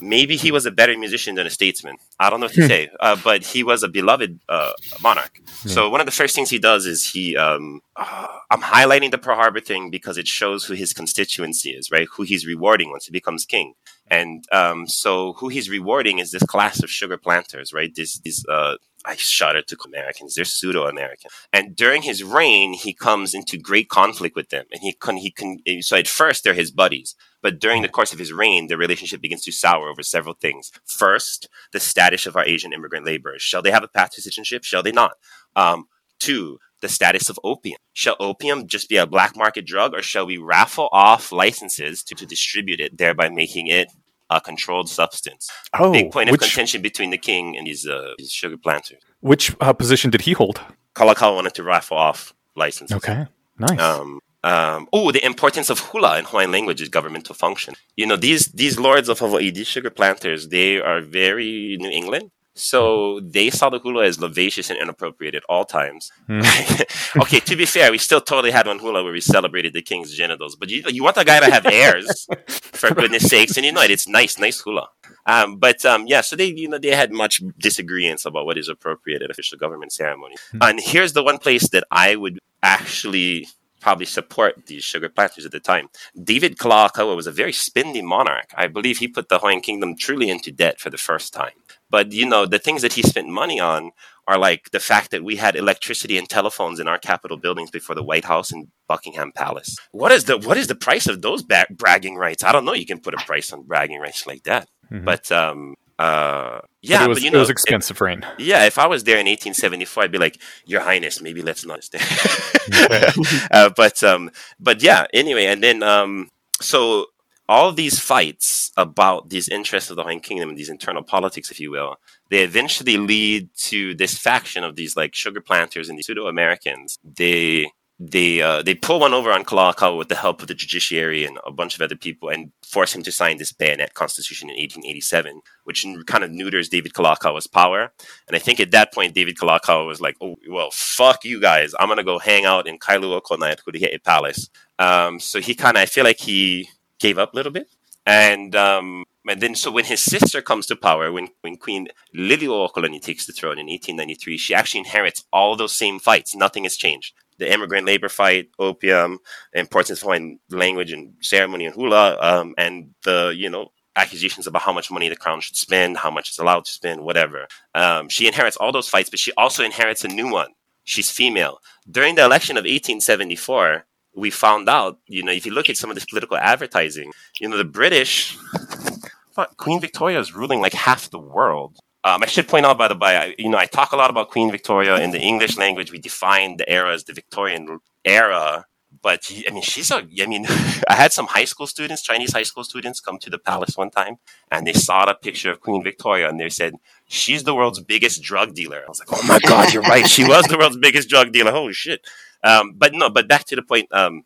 maybe he was a better musician than a statesman. I don't know what to hmm. say, uh, but he was a beloved uh, monarch. Yeah. So one of the first things he does is he, um, uh, I'm highlighting the Pearl Harbor thing because it shows who his constituency is, right? Who he's rewarding once he becomes king. And um, so who he's rewarding is this class of sugar planters, right? This, these uh, I shudder to Americans. They're pseudo American. And during his reign, he comes into great conflict with them. And he can, he can, so at first they're his buddies. But during the course of his reign, the relationship begins to sour over several things. First, the status of our Asian immigrant laborers. Shall they have a path to citizenship? Shall they not? Um, two, the status of opium. Shall opium just be a black market drug or shall we raffle off licenses to, to distribute it, thereby making it a controlled substance. Oh, Big point of which contention between the king and his, uh, these sugar planters. which uh, position did he hold? Kalakaua wanted to rifle off licenses. Okay, nice. Um, um, oh, the importance of hula in Hawaiian language is governmental function. You know, these these lords of Hawaii, these sugar planters, they are very New England. So they saw the hula as lavacious and inappropriate at all times. Hmm. *laughs* okay, to be fair, we still totally had one hula where we celebrated the king's genitals. But you, you want a guy to have heirs, *laughs* for goodness sakes, and you know it, it's nice, nice hula. Um, but um, yeah, so they you know they had much disagreements about what is appropriate at official government ceremony. And here's the one place that I would actually probably support these sugar planters at the time. David Kalakaua was a very spendy monarch. I believe he put the Hawaiian kingdom truly into debt for the first time. But you know, the things that he spent money on are like the fact that we had electricity and telephones in our Capitol buildings before the White House and Buckingham Palace. What is the what is the price of those ba- bragging rights? I don't know. You can put a price on bragging rights like that. Mhm. But um, uh, But yeah, it was, but you know, it was if- expensive reign. yeah, if I was there in 1874, I'd be like, "Your Highness, maybe let's not stay." *laughs* *laughs* uh, but um, but yeah. Anyway, and then um, so all these fights about these interests of the Hawaiian Kingdom and these internal politics, if you will, they eventually lead to this faction of these like sugar planters and these pseudo Americans. They they uh, they pull one over on Kalakaua with the help of the judiciary and a bunch of other people and force him to sign this bayonet constitution in 1887, which kind of neuters David Kalakaua's power. And I think at that point, David Kalakaua was like, "Oh well, fuck you guys! I'm gonna go hang out in Kailua Kona at Hulihe'e Palace." Um, so he kind of, I feel like he gave up a little bit, and um, and then so when his sister comes to power, when when Queen Liliuokalani takes the throne in 1893, she actually inherits all those same fights. Nothing has changed. The immigrant labor fight, opium, importance Hawaiian language and ceremony and hula, um, and the you know accusations about how much money the crown should spend, how much it's allowed to spend, whatever. Um, she inherits all those fights, but she also inherits a new one. She's female. During the election of 1874, we found out, you know, if you look at some of this political advertising, you know, the British, Queen Victoria is ruling like half the world. Um, I should point out, by the way, I, you know, I talk a lot about Queen Victoria in the English language. We define the era as the Victorian era, but I mean, she's a. I mean, *laughs* I had some high school students, Chinese high school students, come to the palace one time, and they saw the picture of Queen Victoria, and they said she's the world's biggest drug dealer. I was like, oh my god, you're right. She was the world's biggest drug dealer. Holy shit. Um, but no, but back to the point. Um,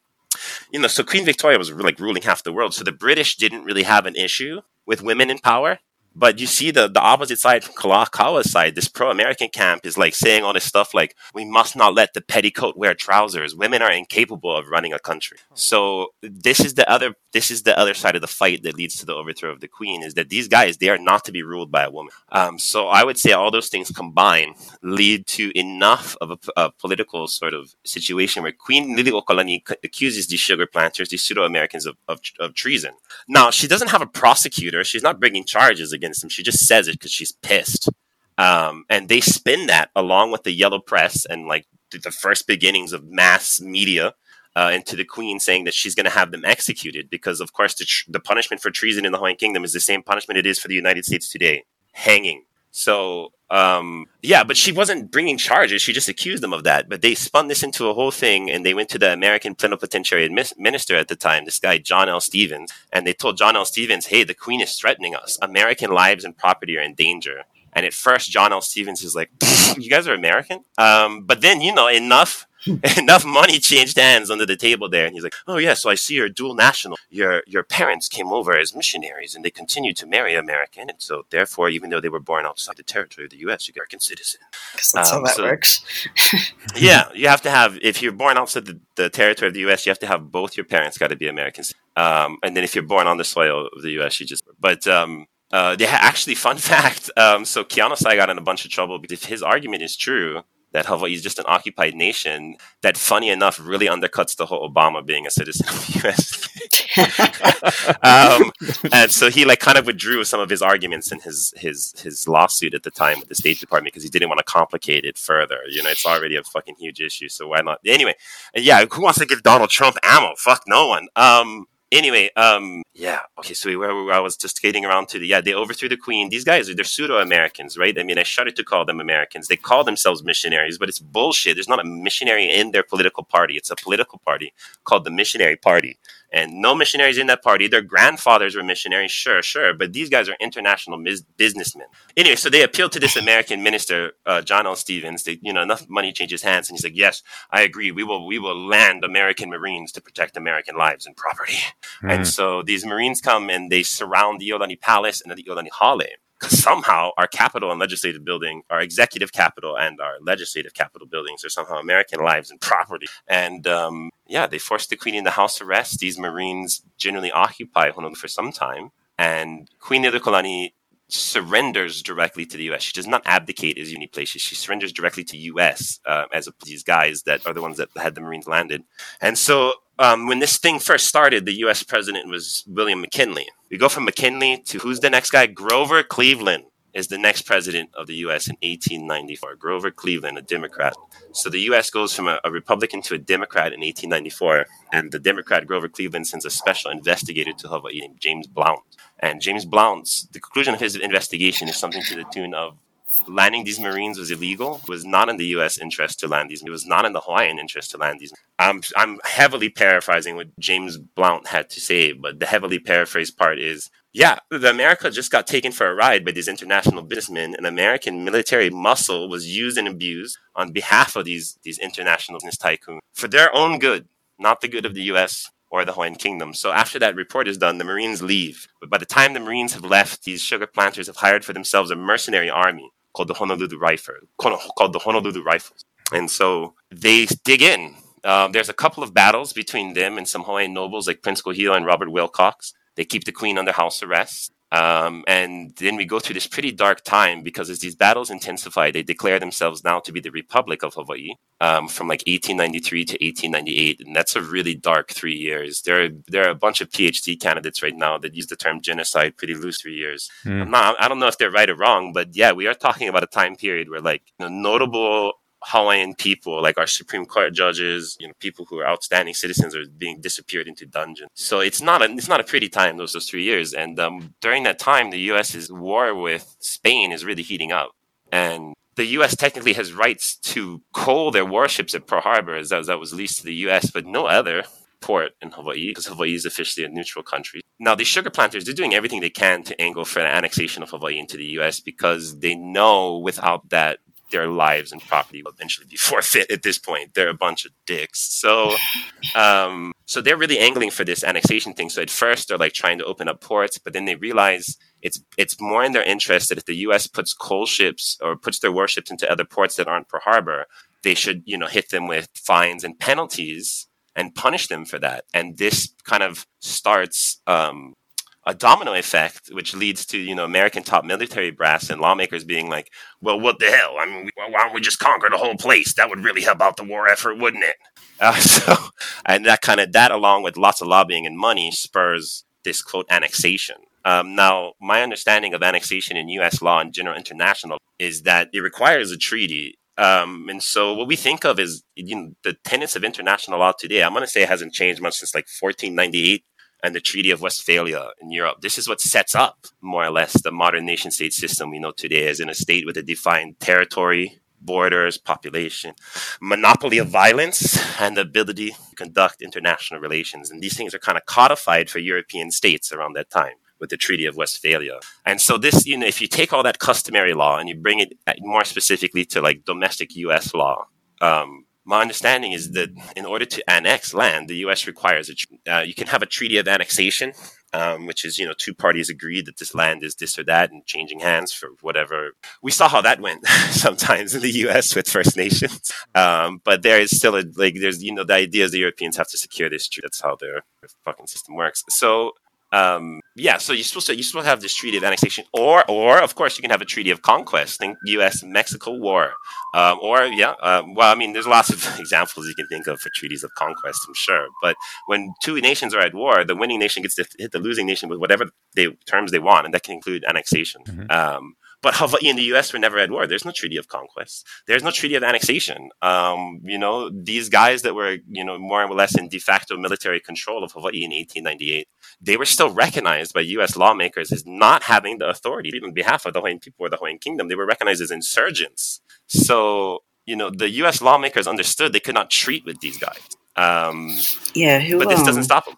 you know, so Queen Victoria was like ruling half the world. So the British didn't really have an issue with women in power. But you see the, the opposite side from Kalakaua's side, this pro-American camp is like saying all this stuff like, we must not let the petticoat wear trousers. Women are incapable of running a country. So this is the other, this is the other side of the fight that leads to the overthrow of the queen is that these guys, they are not to be ruled by a woman. Um, so I would say all those things combined lead to enough of a, a political sort of situation where Queen Liliuokalani c- accuses these sugar planters, these pseudo-Americans of, of, of treason. Now, she doesn't have a prosecutor. She's not bringing charges against them. She just says it because she's pissed. Um, and they spin that along with the yellow press and like the, first beginnings of mass media uh, into the queen saying that she's going to have them executed because, of course, the, tr- the punishment for treason in the Hawaiian Kingdom is the same punishment it is for the United States today hanging. So, um, yeah, but she wasn't bringing charges. She just accused them of that. But they spun this into a whole thing, and they went to the American plenipotentiary minister at the time, this guy John L. Stevens, and they told John L. Stevens, "Hey, the Queen is threatening us. American lives and property are in danger." And at first, John L. Stevens is like, "You guys are American," um, but then you know enough. *laughs* enough money changed hands under the table there, and he's like, "Oh yeah, so I see you're dual national. Your your parents came over as missionaries, and they continued to marry American, and so therefore, even though they were born outside the territory of the U.S., you're American citizen." that's Um, how that so- works. *laughs* *laughs* yeah, you have to have if you're born outside the, the territory of the U.S., you have to have both your parents got to be Americans, um, and then if you're born on the soil of the U.S., you just. But um, uh, ha- *laughs* actually, fun fact. Um, so Keanu Sai got in a bunch of trouble because his argument is true that Hawaii is just an occupied nation, that funny enough really undercuts the whole Obama being a citizen of the *laughs* U.S. *laughs* um, and so he like kind of withdrew some of his arguments in his his his lawsuit at the time with the State Department because he didn't want to complicate it further. You know, it's already a fucking huge issue, so why not? Anyway, yeah, who wants to give Donald Trump ammo? Fuck no one. Um, anyway, um, yeah, okay. So we were, I was just skating around to the yeah. They overthrew the queen. These guys, they're pseudo Americans, right? I mean, I shudder to call them Americans. They call themselves missionaries, but it's bullshit. There's not a missionary in their political party. It's a political party called the Missionary Party and no missionaries in that party. Their grandfathers were missionaries, sure, sure, but these guys are international mis- businessmen. Anyway, so they appealed to this *laughs* American minister, uh, John L. Stevens. They, you know, enough money changes hands, and he's like, "Yes, I agree. We will, we will land American Marines to protect American lives and property." Mm. And so these Marines come and they surround the Iolani Palace and the Aliiolani Hale because somehow our capital and legislative building, our executive capital and our legislative capital buildings are somehow American lives and property. And um, yeah, they forced the queen into house arrest. These Marines generally occupy Honolulu for some time. And Queen Liliuokalani surrenders directly to the U.S. She does not abdicate as Uni places. She surrenders directly to U.S. Uh, as a, these guys that are the ones that had the Marines landed. And so um, when this thing first started, the U.S. president was William McKinley. We go from McKinley to who's the next guy? Grover Cleveland is the next president of the U.S. in 1894. Grover Cleveland, a Democrat. So the U.S. goes from a, a, Republican to a Democrat in 1894, and the Democrat Grover Cleveland sends a special investigator to Hawaii named James Blount. And James Blount's the conclusion of his investigation is something to the tune of landing these Marines was illegal. It was not in the U.S. interest to land these. It was not in the Hawaiian interest to land these. I'm I'm heavily paraphrasing what James Blount had to say, but the heavily paraphrased part is, yeah, the America just got taken for a ride by these international businessmen, and American military muscle was used and abused on behalf of these these international business tycoons for their own good, not the good of the U.S or the Hawaiian Kingdom. So after that report is done, the Marines leave. But by the time the Marines have left, these sugar planters have hired for themselves a mercenary army called the Honolulu Rifle, called the Honolulu Rifles. And so they dig in. Um, there's a couple of battles between them and some Hawaiian nobles like Prince Kohila and Robert Wilcox. They keep the queen under house arrest. Um, and then we go through this pretty dark time because as these battles intensify, they declare themselves now to be the Republic of Hawaii um, from like 1893 to 1898. And that's a really dark three years. There are, there are a bunch of PhD candidates right now that use the term genocide pretty loose three years. Mm. I'm not, I don't know if they're right or wrong, but yeah, we are talking about a time period where like you know, notable Hawaiian people, like our Supreme Court judges, you know, people who are outstanding citizens are being disappeared into dungeons. So it's not a it's not a pretty time those those three years. And um, during that time, the U.S.'s war with Spain is really heating up, and the U.S. technically has rights to coal their warships at Pearl Harbor, as that, that was leased to the U.S., but no other port in Hawaii because Hawaii is officially a neutral country. Now, these sugar planters, they're doing everything they can to angle for an annexation of Hawaii into the U.S. because they know without that their lives and property will eventually be *laughs* forfeit at this point. They're a bunch of dicks. So, um, so they're really angling for this annexation thing. So at first they're like trying to open up ports, but then they realize it's it's more in their interest that if the U.S. puts coal ships or puts their warships into other ports that aren't Pearl Harbor, they should you know hit them with fines and penalties and punish them for that. And this kind of starts um, a domino effect, which leads to you know American top military brass and lawmakers being like, "Well, what the hell? I mean, why don't we just conquer the whole place? That would really help out the war effort, wouldn't it?" Uh, *laughs* so, and that kind of that, along with lots of lobbying and money, spurs this quote annexation. Um, now, my understanding of annexation in U.S. law and general international is that it requires a treaty. Um, and so, what we think of is you know, the tenets of international law today. I'm going to say it hasn't changed much since like 1498 and the Treaty of Westphalia in Europe. This is what sets up, more or less, the modern nation state system we know today as in a state with a defined territory, borders, population, monopoly of violence, and the ability to conduct international relations. And these things are kind of codified for European states around that time with the Treaty of Westphalia. And so this, you know, if you take all that customary law and you bring it more specifically to like domestic U.S. law, um, my understanding is that in order to annex land, the U.S. requires a, uh, you can have a treaty of annexation, um, which is you know two parties agree that this land is this or that and changing hands for whatever. We saw how that went *laughs* sometimes in the U.S. with First Nations, um, but there is still a like there's you know the idea is the Europeans have to secure this treaty. That's how their fucking system works. So um, yeah, so you're supposed to you're supposed to have this treaty of annexation, or or of course you can have a treaty of conquest. Think U.S. Mexico War, um, or yeah, uh, well, I mean, there's lots of *laughs* examples you can think of for treaties of conquest, I'm sure. But when two nations are at war, the winning nation gets to hit the losing nation with whatever they terms they want, and that can include annexation. Mm-hmm. Um, But Hawaii and the U.S. were never at war. There's no treaty of conquest. There's no treaty of annexation. Um, you know, these guys that were, you know, more or less in de facto military control of Hawaii in 1898, they were still recognized by U.S. lawmakers as not having the authority on behalf of the Hawaiian people or the Hawaiian kingdom. They were recognized as insurgents. So, you know, the U.S. lawmakers understood they could not treat with these guys. Um, Yeah, who but this um, doesn't stop them.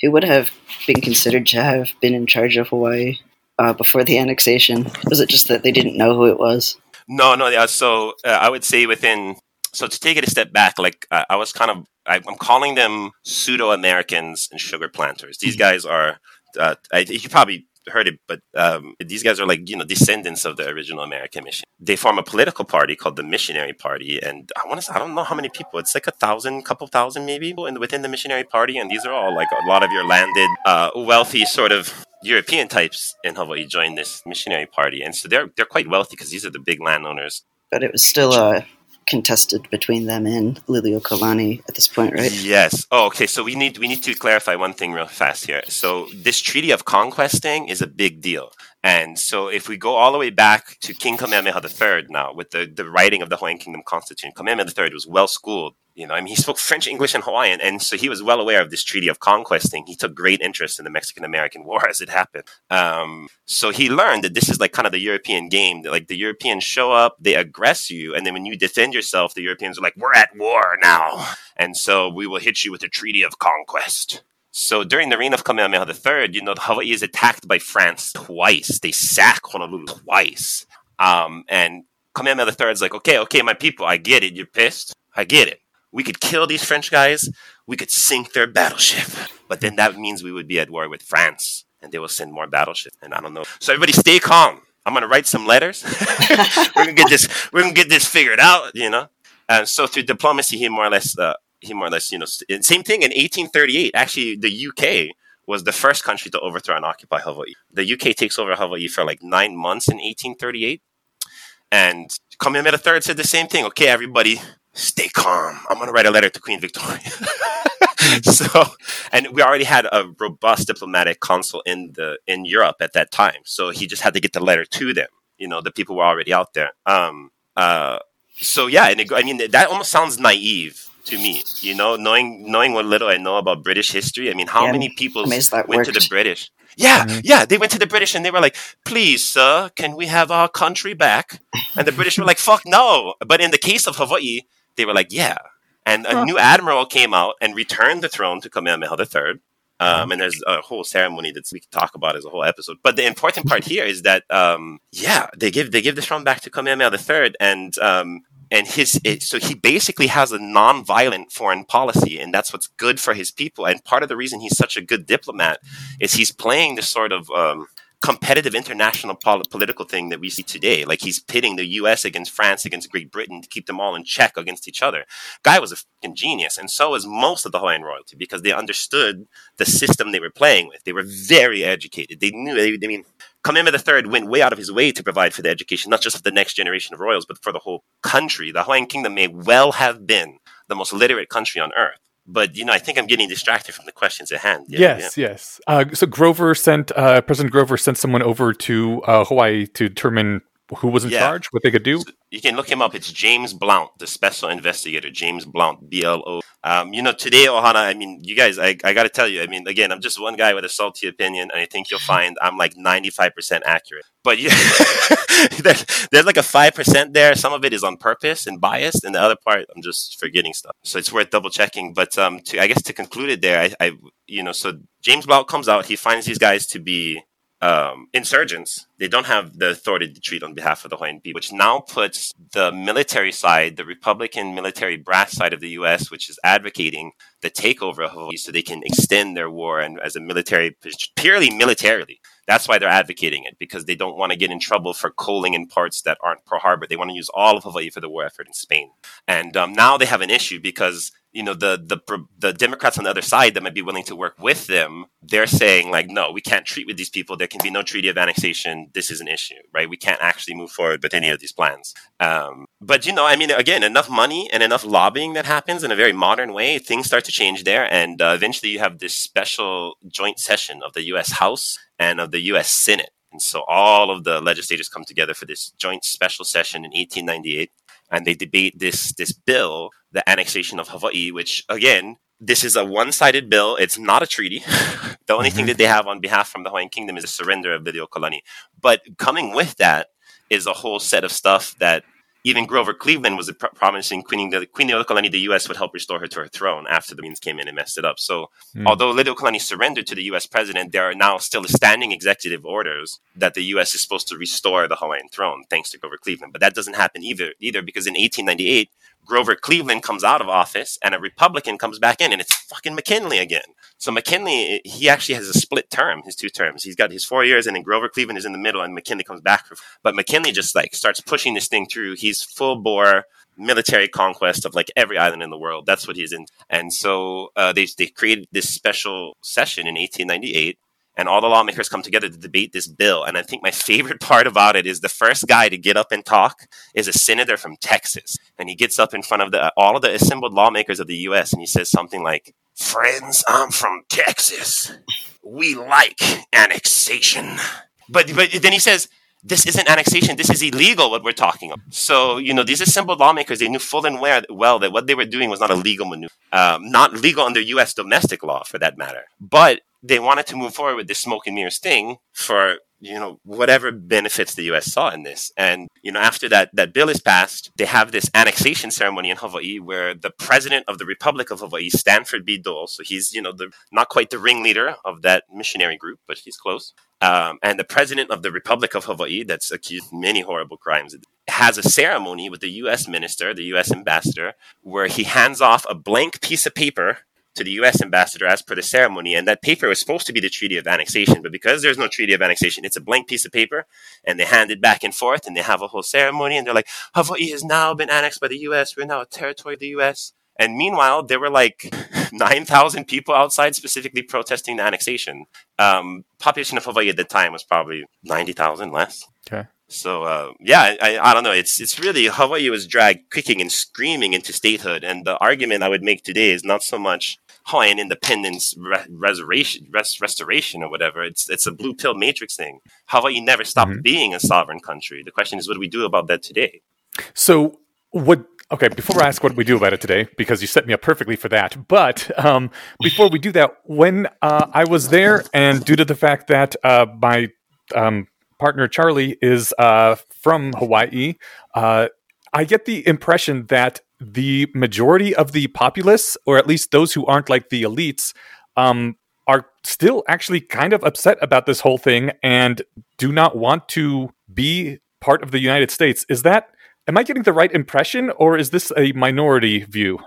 who would have been considered to have been in charge of Hawaii uh, before the annexation? Was it just that they didn't know who it was? No, no. Yeah, so uh, I would say within. So to take it a step back, like uh, I was kind of, I, I'm calling them pseudo Americans and sugar planters. These guys are, uh, I, you probably heard it, but um, these guys are like you know descendants of the original American mission. They form a political party called the Missionary Party, and I want to, I don't know how many people. It's like a thousand, couple thousand maybe, in, within the Missionary Party, and these are all like a lot of your landed, uh, wealthy sort of European types in Hawaii join this missionary party, and so they're they're quite wealthy because these are the big landowners. But it was still uh, contested between them and Liliuokalani at this point, right? Yes. Oh, okay. So we need we need to clarify one thing real fast here. So this treaty of conquesting is a big deal. And so if we go all the way back to King Kamehameha III now with the, the writing of the Hawaiian Kingdom Constitution, Kamehameha III was well schooled. You know, I mean, he spoke French, English, and Hawaiian, and so he was well aware of this treaty of conquesting. He took great interest in the Mexican American War *laughs* as it happened. Um, so he learned that this is like kind of the European game. That like the Europeans show up, they aggress you, and then when you defend yourself, the Europeans are like, "We're at war now," and so we will hit you with a treaty of conquest. So during the reign of Kamehameha III, you know, Hawaii is attacked by France twice. They sack Honolulu twice. Um, and Kamehameha III is like, okay, okay, my people, I get it. You're pissed. I get it. We could kill these French guys. We could sink their battleship. But then that means we would be at war with France and they will send more battleships. And I don't know. So everybody stay calm. I'm going to write some letters. *laughs* we're going to get this, we're going to get this figured out, you know? And so through diplomacy, he more or less, uh, he more or less, you know, st- same thing in 1838. Actually, the UK was the first country to overthrow and occupy Hawaii. The UK takes over Hawaii for like nine months in 1838. And Kamehameha III said the same thing. Okay, everybody, stay calm. I'm going to write a letter to Queen Victoria. *laughs* so, and we already had a robust diplomatic consul in the in Europe at that time. So he just had to get the letter to them. You know, the people were already out there. Um, uh, so yeah, and it, I mean that almost sounds naive to me. You know, knowing knowing what little I know about British history. I mean, how Yeah, many people went to the. British? *laughs* Yeah, Mhm. yeah, they went to the British and they were like, "Please, sir, can we have our country back?" And the British were like, "Fuck no!" But in the case of Hawaii, they were like, "Yeah." And a new admiral came out and returned the throne to Kamehameha III. Um, and there's a whole ceremony that we could talk about as a whole episode. But the important part here is that, um, yeah, they give they give the throne back to Kamehameha III, and um, and his it, so he basically has a non-violent foreign policy, and that's what's good for his people. And part of the reason he's such a good diplomat is he's playing this sort of um, competitive international pol- political thing that we see today. Like he's pitting the U.S. against France against Great Britain to keep them all in check against each other. Guy was a genius, and so was most of the Hawaiian royalty because they understood the system they were playing with. They were very educated. They knew. They, I mean, Kamehameha III went way out of his way to provide for the education, not just for the next generation of royals, but for the whole country. The Hawaiian Kingdom may well have been the most literate country on earth. But you know, I think I'm getting distracted from the questions at hand. Yeah, yes, yes. Uh, so Grover sent uh, President Grover sent someone over to uh, Hawaii to determine who was in Yeah. charge, what they could do. You can look him up. It's James Blount, the special investigator. James Blount, B L O. Um, you know, today, Ohana, I mean, you guys, I, I got to tell you, I mean, again, I'm just one guy with a salty opinion, and I think you'll find I'm like 95% accurate. But you, *laughs* there, there's like a 5% there. Some of it is on purpose and biased, and the other part, I'm just forgetting stuff. So it's worth double checking. But um, to, I guess to conclude it there, I, I, you know, so James Blount comes out, he finds these guys to be um, insurgents. They don't have the authority to treat on behalf of the Hawaiian people, which now puts the military side, the Republican military brass side of the U.S., which is advocating the takeover of Hawaii so they can extend their war and as a military, purely militarily. That's why they're advocating it because they don't want to get in trouble for coaling in parts that aren't Pearl Harbor. They want to use all of Hawaii for the war effort in Spain. And um, now they have an issue because you know the the the Democrats on the other side that might be willing to work with them. They're saying like, no, we can't treat with these people. There can be no treaty of annexation. This is an issue, right? We can't actually move forward with any of these plans. Um, but you know, I mean, again, enough money and enough lobbying that happens in a very modern way, things start to change there, and uh, eventually you have this special joint session of the U.S. House and of the U.S. Senate. And so all of the legislators come together for this joint special session in 1898, and they debate this this bill, the annexation of Hawaii, which again this is a one-sided bill. It's not a treaty. *laughs* the only mm-hmm. thing that they have on behalf from the Hawaiian Kingdom is a surrender of the Liliuokalani. But coming with that is a whole set of stuff that even Grover Cleveland was pr- promising Queen, the, Queen Liliuokalani, the U.S. would help restore her to her throne after the Marines came in and messed it up. So, mm. although Liliuokalani surrendered to the U.S. president, there are now still standing executive orders that the U.S. is supposed to restore the Hawaiian throne, thanks to Grover Cleveland. But that doesn't happen either, either because in 1898, Grover Cleveland comes out of office and a Republican comes back in, and it's fucking McKinley again. So McKinley, he actually has a split term, his two terms. He's got his four years, and then Grover Cleveland is in the middle, and McKinley comes back. But McKinley just like starts pushing this thing through. He's full bore military conquest of like every island in the world. That's what he's in. And so uh, they they created this special session in 1898 and all the lawmakers come together to debate this bill. And I think my favorite *laughs* part about it is the first guy to get up and talk is a senator from Texas, and he gets up in front of the all of the assembled lawmakers of the U.S. and he says something like, "Friends, I'm from Texas. We like annexation." But but then he says. This isn't annexation. This is illegal. What we're talking about. So you know these assembled lawmakers. They knew full and well that what they were doing was not a legal maneuver, um, not legal under U.S. domestic law, for that matter. But they wanted to move forward with this smoke and mirrors thing for you know whatever benefits the U.S. saw in this. And you know after that that bill is passed, they have this annexation ceremony in Hawaii where the president of the Republic of Hawaii, Sanford B. Dole, so he's you know the not quite the ringleader of that missionary group, but he's close. Um, and the president of the Republic of Hawaii, that's accused many horrible crimes, has a ceremony with the U.S. minister, the U.S. ambassador, where he hands off a blank piece of paper to the U.S. ambassador as per the ceremony, and that paper was supposed to be the Treaty of Annexation, but because there's no Treaty of Annexation, it's a blank piece of paper, and they hand it back and forth, and they have a whole ceremony, and they're like, Hawaii has now been annexed by the U.S. We're now a territory of the U.S. And meanwhile, there were like *laughs* 9,000 people outside specifically protesting the annexation. Um, population of Hawaii at the time was probably 90,000 less. Okay. So uh, yeah, I, I don't know. It's it's really Hawaii was dragged kicking and screaming into statehood, and the argument I would make today is not so much Hawaiian independence re- restoration, rest, restoration or whatever. It's it's a blue pill matrix thing. Hawaii never stopped mm-hmm. being a sovereign country. The question is, what do we do about that today? So what? Okay, before I ask what we do about it today, because you set me up perfectly for that. But um, before we do that, when uh, I was there, and due to the fact that uh, my um, partner Charlie is uh, from Hawaii, uh, I get the impression that the majority of the populace, or at least those who aren't like the elites, um, are still actually kind of upset about this whole thing and do not want to be part of the United States. Is that am I getting the right impression, or is this a minority view?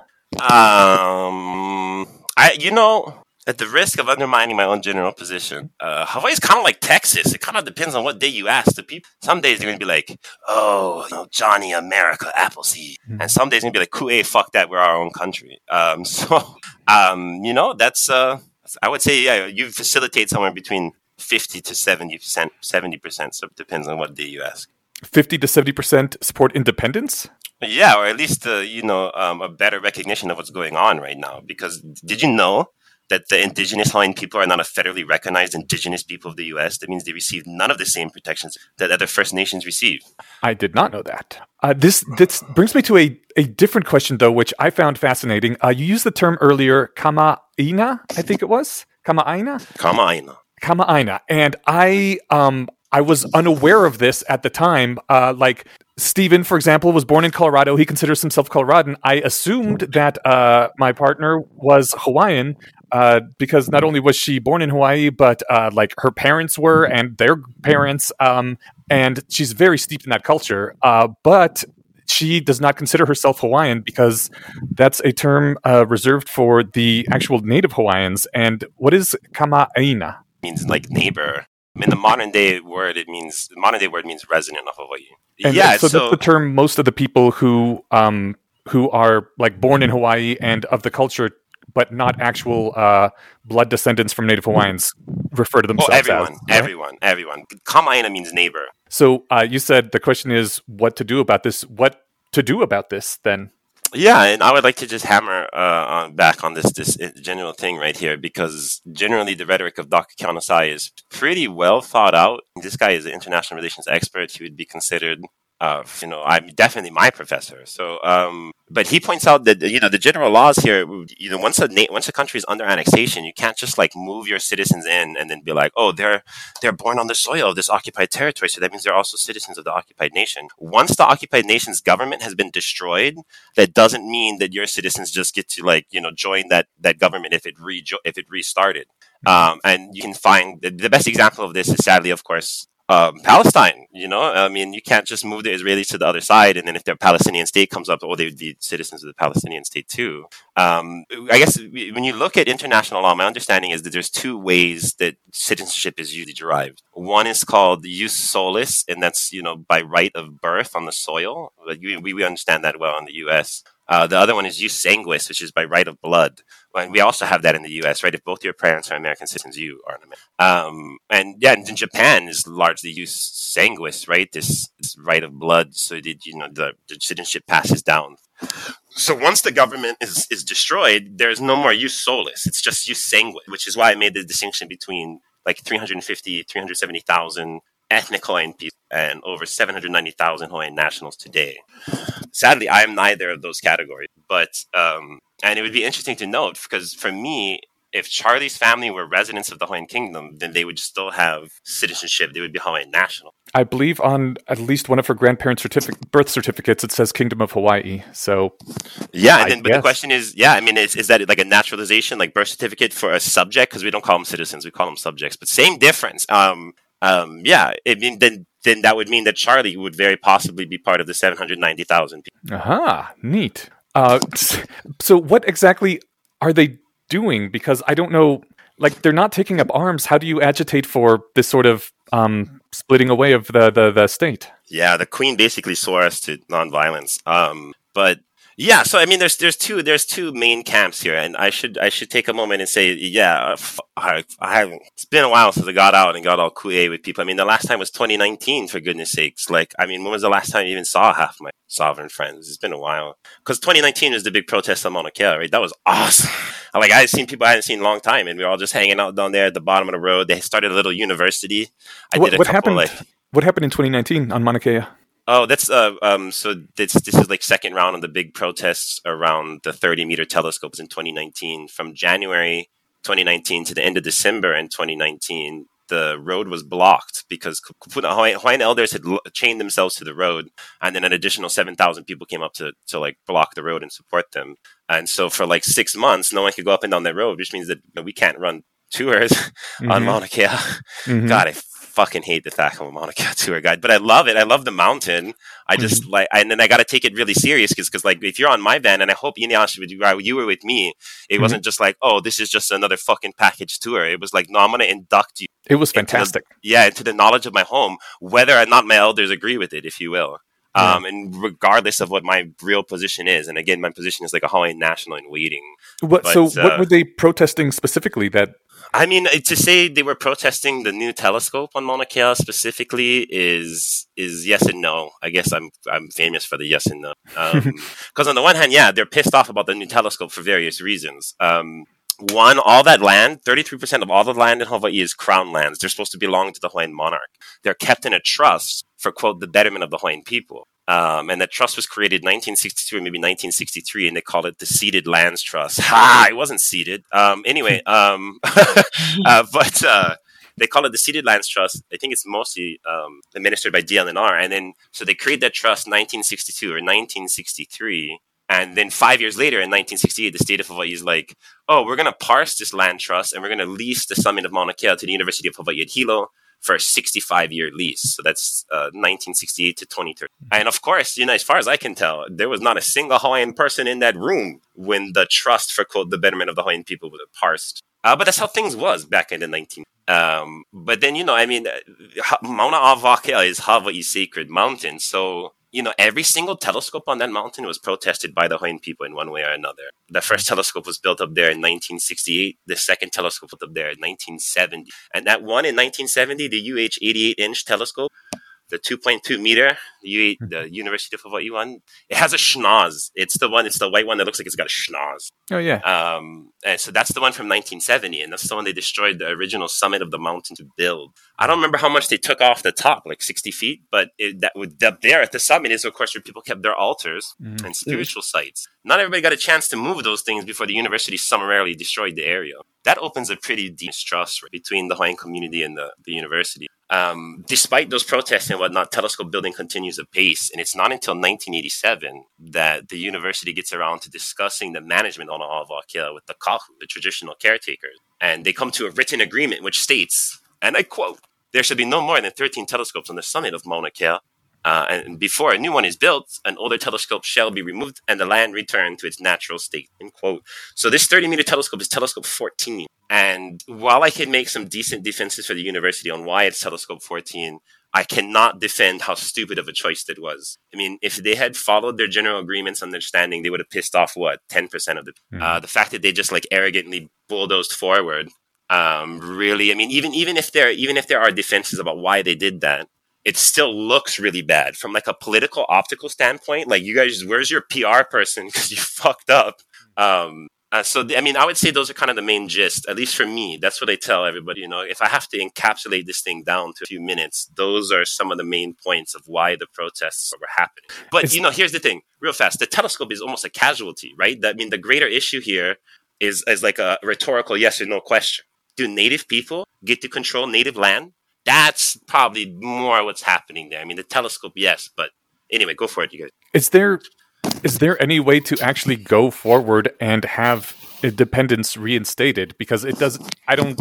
Um, I you know at the risk of undermining my own general position, uh, Hawaii's kind of like Texas. It kind of depends on what day you ask the people. Some days they're going to be like, oh, you know, Johnny America Appleseed. Mm-hmm. And some days they're going to be like, Ku'e, fuck that, we're our own country. Um, *laughs* so, um, you know, that's, uh, I would say, yeah, you facilitate somewhere between 50 to 70%, 70%. So it depends on what day you ask. 50 to 70% support independence? Yeah, or at least, uh, you know, um, a better recognition of what's going on right now. Because did you know that the indigenous Hawaiian people are not a federally recognized indigenous people of the U.S. That means they receive none of the same protections that other First Nations receive. I did not know that. Uh, this this brings me to a, a different question, though, which I found fascinating. Uh, you used the term earlier, kama'aina, I think it was kama'aina. Kama'aina. Kama'aina, and I um I was unaware of this at the time. Uh, like Stephen, for example, was born in Colorado. He considers himself Coloradan. I assumed that uh, my partner was Hawaiian uh, because not only was she born in Hawaii, but uh, like her parents were and their parents, um, and she's very steeped in that culture. Uh, but she does not consider herself Hawaiian because that's a term uh, reserved for the actual native Hawaiians. And what is kama'aina? Means like neighbor. In the modern day word, it means the modern day word means resident of Hawaii. And yeah, so, so that's the term most of the people who um, who are like born in Hawaii and of the culture but not actual uh, blood descendants from Native Hawaiians refer to themselves oh, everyone, as. Everyone, everyone, Kama'aina means neighbor. So uh, you said the question is what to do about this. What to do about this then? Yeah, and I would like to just hammer uh, on back on this this general thing right here because generally the rhetoric of Dr. Kyaw is pretty well thought out. This guy is an international relations expert. He would be considered uh, you know, I'm definitely my professor. So, um, but he points out that you know the general laws here. You know, once a na- once a country is under annexation, you can't just like move your citizens in and then be like, oh, they're they're born on the soil of this occupied territory, so that means they're also citizens of the occupied nation. Once the occupied nation's government has been destroyed, that doesn't mean that your citizens just get to like you know join that that government if it re if it restarted. Mm-hmm. Um, and you can find the, the best example of this is sadly, of course, um, Palestine. You know, I mean, you can't just move the Israelis to the other side, and then if their Palestinian state comes up, oh, they would be citizens of the Palestinian state too. Um, I guess when you look at international law, my understanding is that there's two ways that citizenship is usually derived. One is called jus solis, and that's you know by right of birth on the soil. We, we understand that well in the U.S. Uh, the other one is jus sanguis, which is by right of blood. And we also have that in the U.S., right? If both your parents are American citizens, you are an American. Um, and yeah, in Japan is largely jus sanguis, right? This, this right of blood, so that you know the, the citizenship passes down. So once the government is, is destroyed, there's no more jus solis. It's just jus sanguis, which is why I made the distinction between like 350, 370,000 ethnic Hawaiian people and over 790,000 Hawaiian nationals today. Sadly, I am neither of those categories, but um, and it would be interesting to note because for me, if Charlie's family were residents of the Hawaiian Kingdom, then they would still have citizenship. They would be Hawaiian national. I believe on at least one of her grandparents' certific- birth certificates, it says Kingdom of Hawaii. So, yeah. Then, but the question is, yeah, I mean, is, is that like a naturalization, like birth certificate for a subject? Because we don't call them citizens, we call them subjects. But same difference. Um, um, yeah, I mean, then then that would mean that Charlie would very possibly be part of the 790,000 people. Aha, neat. Uh, so what exactly are they doing? Because I don't know. Like they're not taking up arms. How do you agitate for this sort of um, splitting away of the, the, the state? Yeah, the queen basically swore us to nonviolence. Um, but yeah, so I mean, there's there's two there's two main camps here, and I should I should take a moment and say, yeah, I, I haven't. It's been a while since I got out and got all ku'e with people. I mean, the last time was 2019, for goodness sakes. Like, I mean, when was the last time you even saw half my sovereign friends? It's been a while because 2019 was the big protest on Mauna Kea, right? That was awesome. *laughs* like, I've seen people I hadn't seen in a long time, and we were all just hanging out down there at the bottom of the road. They started a little university. I what, did a what couple, happened? Like, what happened in 2019 on Mauna Kea? Oh, that's uh, um, so this this is like second round of the big protests around the 30 meter telescopes in 2019. From January 2019 to the end of December in 2019, the road was blocked because Hawaiian elders had chained themselves to the road, and then an additional 7,000 people came up to to like block the road and support them. And so for like six months, no one could go up and down that road, which means that we can't run tours *laughs* mm-hmm. on Mauna Kea. Mm-hmm. God, I fucking hate the Thakamo Mauna *laughs* tour guide, but I love it. I love the mountain. I just mm-hmm. like, and then I got to take it really serious because, because like, if you're on my van, and I hope Inuyasha with you, you were with me, it mm-hmm. wasn't just like, oh, this is just another fucking package tour. It was like, no, I'm going to induct you. It was fantastic. Into the, yeah, into the knowledge of my home, whether or not my elders agree with it, if you will. Um, and regardless of what my real position is, and again, my position is like a Hawaiian national in waiting. What, but, so, uh, what were they protesting specifically that I mean, uh, to say they were protesting the new telescope on Mauna Kea specifically is is yes and no. I guess I'm I'm famous for the yes and no. Because *laughs* um, on the one hand, yeah, they're pissed off about the new telescope for various reasons. Um, one, all that land, 33% of all the land in Hawaii is crown lands. They're supposed to belong to the Hawaiian monarch. They're kept in a trust for, quote, the betterment of the Hawaiian people. Um, and that trust was created 1962 or maybe 1963, and they called it the Ceded Lands Trust. *laughs* Ha! It wasn't ceded. Um, anyway, um, *laughs* uh, but uh, they call it the Ceded Lands Trust. I think it's mostly um, administered by DLNR. And then, so they created that trust 1962 or 1963. And then five years later, in 1968, the state of Hawaii is like, oh, we're going to parse this land trust and we're going to lease the summit of Mauna Kea to the University of Hawaii at Hilo for a 65 year lease. So that's uh, 1968 to 2030. And of course, you know, as far as I can tell, there was not a single Hawaiian person in that room when the trust for quote the betterment of the Hawaiian people was parsed. Uh, but that's how things was back in the 19. Um, but then you know, I mean, uh, Mauna Awakea is Hawaii's sacred mountain, so you know, every single telescope on that mountain was protested by the Hawaiian people in one way or another. The first telescope was built up there in 1968. The second telescope was up there in 1970. And that one in 1970, the UH 88 inch telescope, the 2.2 meter, the, the University of Hawaii one, it has a schnoz. It's the one, it's the white one that looks like it's got a schnoz. Oh yeah. Um, and so that's the one from 1970, and that's the one they destroyed the original summit of the mountain to build. I don't remember how much they took off the top, like 60 feet, but it, that would up there at the summit is of course where people kept their altars Mhm. and spiritual sites. Not everybody got a chance to move those things before the university summarily destroyed the area. That opens a pretty deep trust between the Hawaiian community and the, the university. Um, despite those protests and whatnot, telescope building continues apace, and it's not until 1987 that the university gets around to discussing the management on Awakea with the kahu, the traditional caretakers, and they come to a written agreement which states, and I quote, "There should be no more than 13 telescopes on the summit of Mauna Kea, uh, and before a new one is built, an older telescope shall be removed and the land returned to its natural state. End quote. So this 30 meter telescope is telescope 14. And while I can make some decent defenses for the university on why it's telescope 14, I cannot defend how stupid of a choice that was. I mean, if they had followed their general agreements understanding, they would have pissed off what 10% of the Mhm. uh, the fact that they just like arrogantly bulldozed forward. Um, really, I mean, even even if there even if there are defenses about why they did that, it still looks really bad from like a political optical standpoint. Like you guys, where's your PR person *laughs* because you fucked up? Um, uh, so I mean, I would say those are kind of the main gist, at least for me. That's what I tell everybody. You know, if I have to encapsulate this thing down to a few minutes, those are some of the main points of why the protests were happening. But It's- you know, here's the thing, real fast. The telescope is almost a casualty, right? That, I mean, the greater issue here is is like a rhetorical yes or no question. Do native people get to control native land? That's probably more what's happening there. I mean, the telescope, yes, but anyway, go for it, you guys. Is there is there any way to actually go forward and have independence reinstated? Because it does. I don't.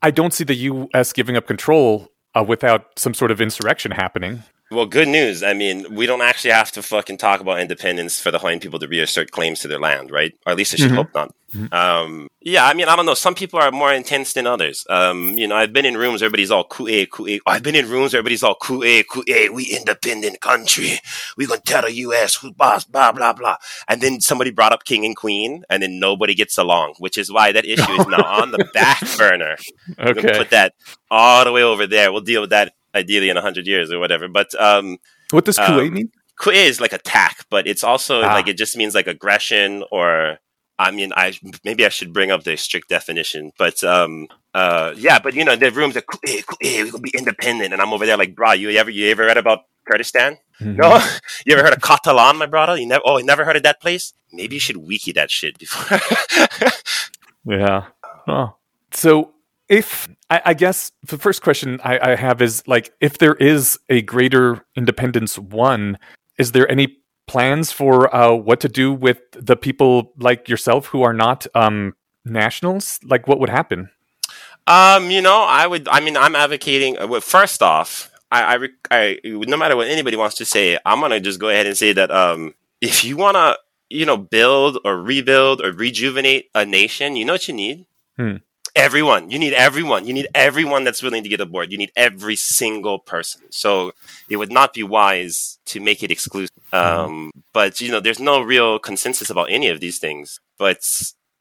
I don't see the U.S. giving up control uh, without some sort of insurrection happening. Well, good news. I mean, we don't actually have to fucking talk about independence for the Hawaiian people to reassert claims to their land, right? Or at least I should Mhm. hope not. Um, yeah, I mean, I don't know. Some people are more intense than others. Um, you know, I've been in rooms, everybody's all ku'e, ku'e. I've been in rooms, everybody's all ku'e, ku'e. We independent country. We gonna tell the U.S. who boss, blah, blah, blah. And then somebody brought up king and queen, and then nobody gets along, which is why that issue is now on the *laughs* back burner. Okay. put that all the way over there. We'll deal with that ideally in 100 years or whatever. But, um, What does Um, mean? Ku'e is like attack, but it's also Ah. like it just means like aggression or I mean I maybe I should bring up the strict definition, but um uh yeah, but you know the rooms are Ku'e, Ku'e, we gonna be independent, and I'm over there like, bro, you ever you ever read about Kurdistan? Mhm. No, *laughs* you ever heard of Catalan, my brother? You never oh, you never heard of that place? Maybe you should wiki that shit before. *laughs* Yeah. Oh. So if I, I guess the first question I, I have is like if there is a greater independence one, is there any plans for uh, what to do with the people like yourself who are not um, nationals? Like what would happen? Um, you know, I would. I mean, I'm advocating. uh, Well, first off, I, I, I, no matter what anybody wants to say, I'm gonna just go ahead and say that. Um, if you wanna, you know, build or rebuild or rejuvenate a nation, you know what you need. Hmm. Everyone. You need everyone. You need everyone that's willing to get aboard. You need every single person. So it would not be wise to make it exclusive. Um, but you know, there's no real consensus about any of these things. But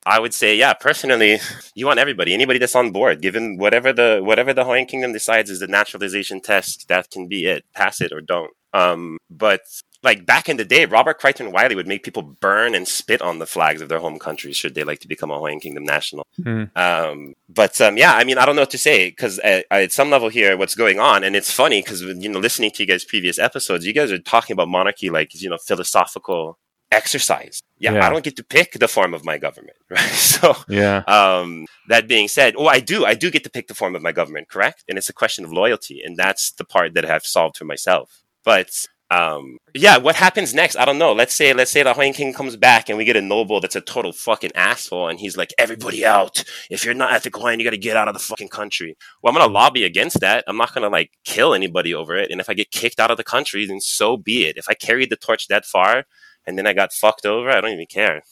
I would say, yeah, personally, you want everybody, anybody that's on board, given whatever the whatever the Hawaiian Kingdom decides is the naturalization test, that can be it. Pass it or don't. Um, but like back in the day, Robert Crichton Wyllie would make people burn and spit on the flags of their home countries should they like to become a Hawaiian Kingdom national. Hmm. Um, but um, yeah, I mean, I don't know what to say because at, at some level here, what's going on, and it's funny because you know, listening to you guys' previous episodes, you guys are talking about monarchy like you know philosophical exercise. Yeah, Yeah. I don't get to pick the form of my government, *laughs* right? So Yeah. um, that being said, oh, I do, I do get to pick the form of my government, correct? And it's a question of loyalty, and that's the part that I've solved for myself. But um, yeah, what happens next? I don't know. Let's say, let's say the Hawaiian King comes back, and we get a noble that's a total fucking asshole, and he's like, "Everybody out! If you're not ethical Hawaiian, you got to get out of the fucking country." Well, I'm gonna lobby against that. I'm not gonna like kill anybody over it, and if I get kicked out of the country, then so be it. If I carried the torch that far, and then I got fucked over, I don't even care.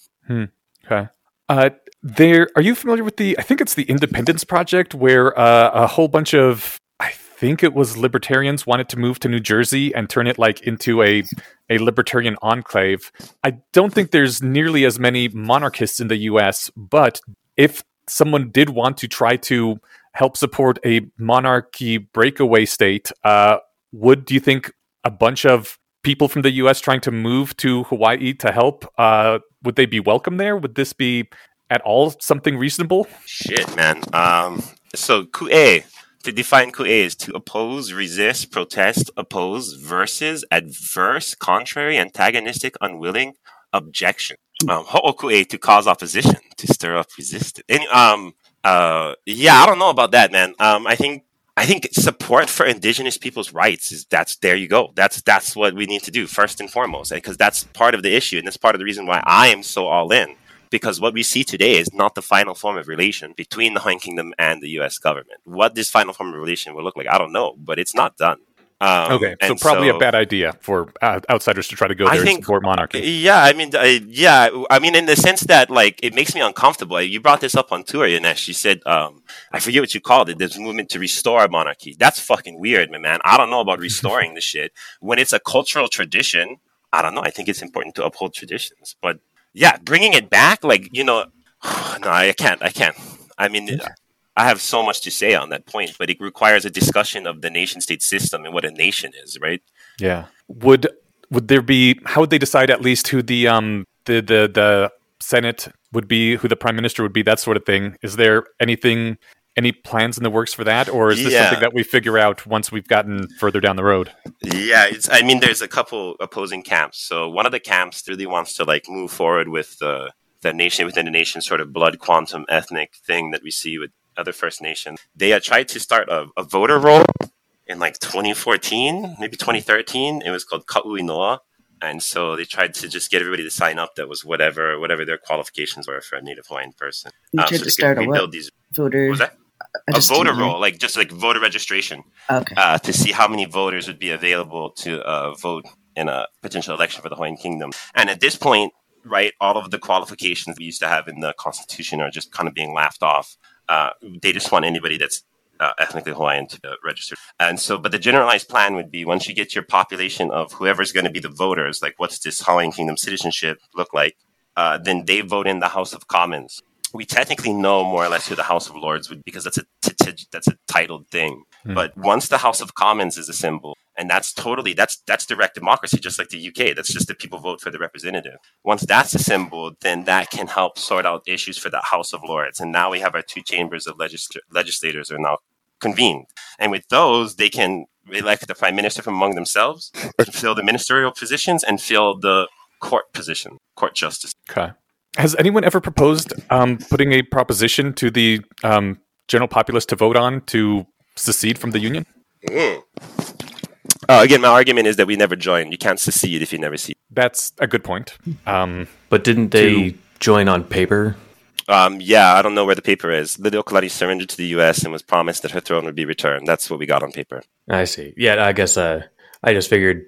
Okay. Uh, there. Are you familiar with the? I think it's the Independence Project, where uh, a whole bunch of think it was libertarians wanted to move to New Jersey and turn it like into a a libertarian enclave. I don't think there's nearly as many monarchists in the U.S., but if someone did want to try to help support a monarchy breakaway state, uh, would do you think a bunch of people from the U.S. trying to move to Hawaii to help uh, would they be welcome there? Would this be at all something reasonable? Shit, man. Um, so ku'e to define ku'e is to oppose, resist, protest, oppose versus adverse, contrary, antagonistic, unwilling, objection. Um, ho'oku'e to cause opposition, to stir up resistance. And, um, uh, yeah, I don't know about that, man. Um, I think I think support for indigenous people's rights is that's there you go. That's that's what we need to do first and foremost, because that's part of the issue, and that's part of the reason why I am so all in. Because what we see today is not the final form of relation between the Hawaiian Kingdom and the U.S. government. What this final form of relation will look like, I don't know, but it's not done. Um, okay, so probably so, a bad idea for uh, outsiders to try to go there I think, and support monarchy. Yeah, I mean, uh, yeah, I mean, in the sense that like it makes me uncomfortable. You brought this up on tour, and she said, um, I forget what you called it. There's a movement to restore monarchy. That's fucking weird, my man. I don't know about restoring *laughs* the shit when it's a cultural tradition. I don't know. I think it's important to uphold traditions, but yeah, bringing it back, like you know, *sighs* no, I can't. I can't. I mean, I have so much to say on that point, but it requires a discussion of the nation state system and what a nation is, right? Yeah. Would would there be how would they decide at least who the um the the the Senate would be, who the prime minister would be, that sort of thing? Is there anything any plans in the works for that, or is this yeah. something that we figure out once we've gotten further down the road? Yeah, it's. I mean, there's a couple opposing camps. So one of the camps really wants to like move forward with the the nation within the nation sort of blood quantum ethnic thing that we see with other First Nations. They uh, tried to start a, a, voter roll in like 2014, maybe 2013. It was called Ka'ui Noa. And so they tried to just get everybody to sign up that was whatever whatever their qualifications were for a Native Hawaiian person. You um, tried so to start a what? These, voter. What a voter roll, like just like voter registration, okay. uh, to see how many voters would be available to uh, vote in a potential election for the Hawaiian Kingdom. And at this point, right, all of the qualifications we used to have in the Constitution are just kind of being laughed off. Uh, they just want anybody that's uh, ethnically Hawaiian to register. And so, but the generalized plan would be once you get your population of whoever's going to be the voters, like what's this Hawaiian Kingdom citizenship look like, uh, then they vote in the House of Commons. We technically know more or less who the House of Lords would, because that's a t- t- that's a titled thing. Mm. But once the House of Commons is assembled, and that's totally that's that's direct democracy just like the uk that's just the people vote for the representative. Once that's assembled then that can help sort out issues for the house of lords. And now we have our two chambers of legisl- legislators are now convened. And with those they can elect the prime minister from among themselves *laughs* fill the ministerial positions and fill the court position court justice. Okay has anyone ever proposed um, putting a proposition to the um, general populace to vote on to secede from the union mm. Uh, again, my argument is that we never join. You can't secede if you never see. That's a good point. Um, but didn't they to, join on paper? Um, yeah, I don't know where the paper is. Liliuokalani surrendered to the U.S. and was promised that her throne would be returned. That's what we got on paper. I see. Yeah, I guess uh, I just figured,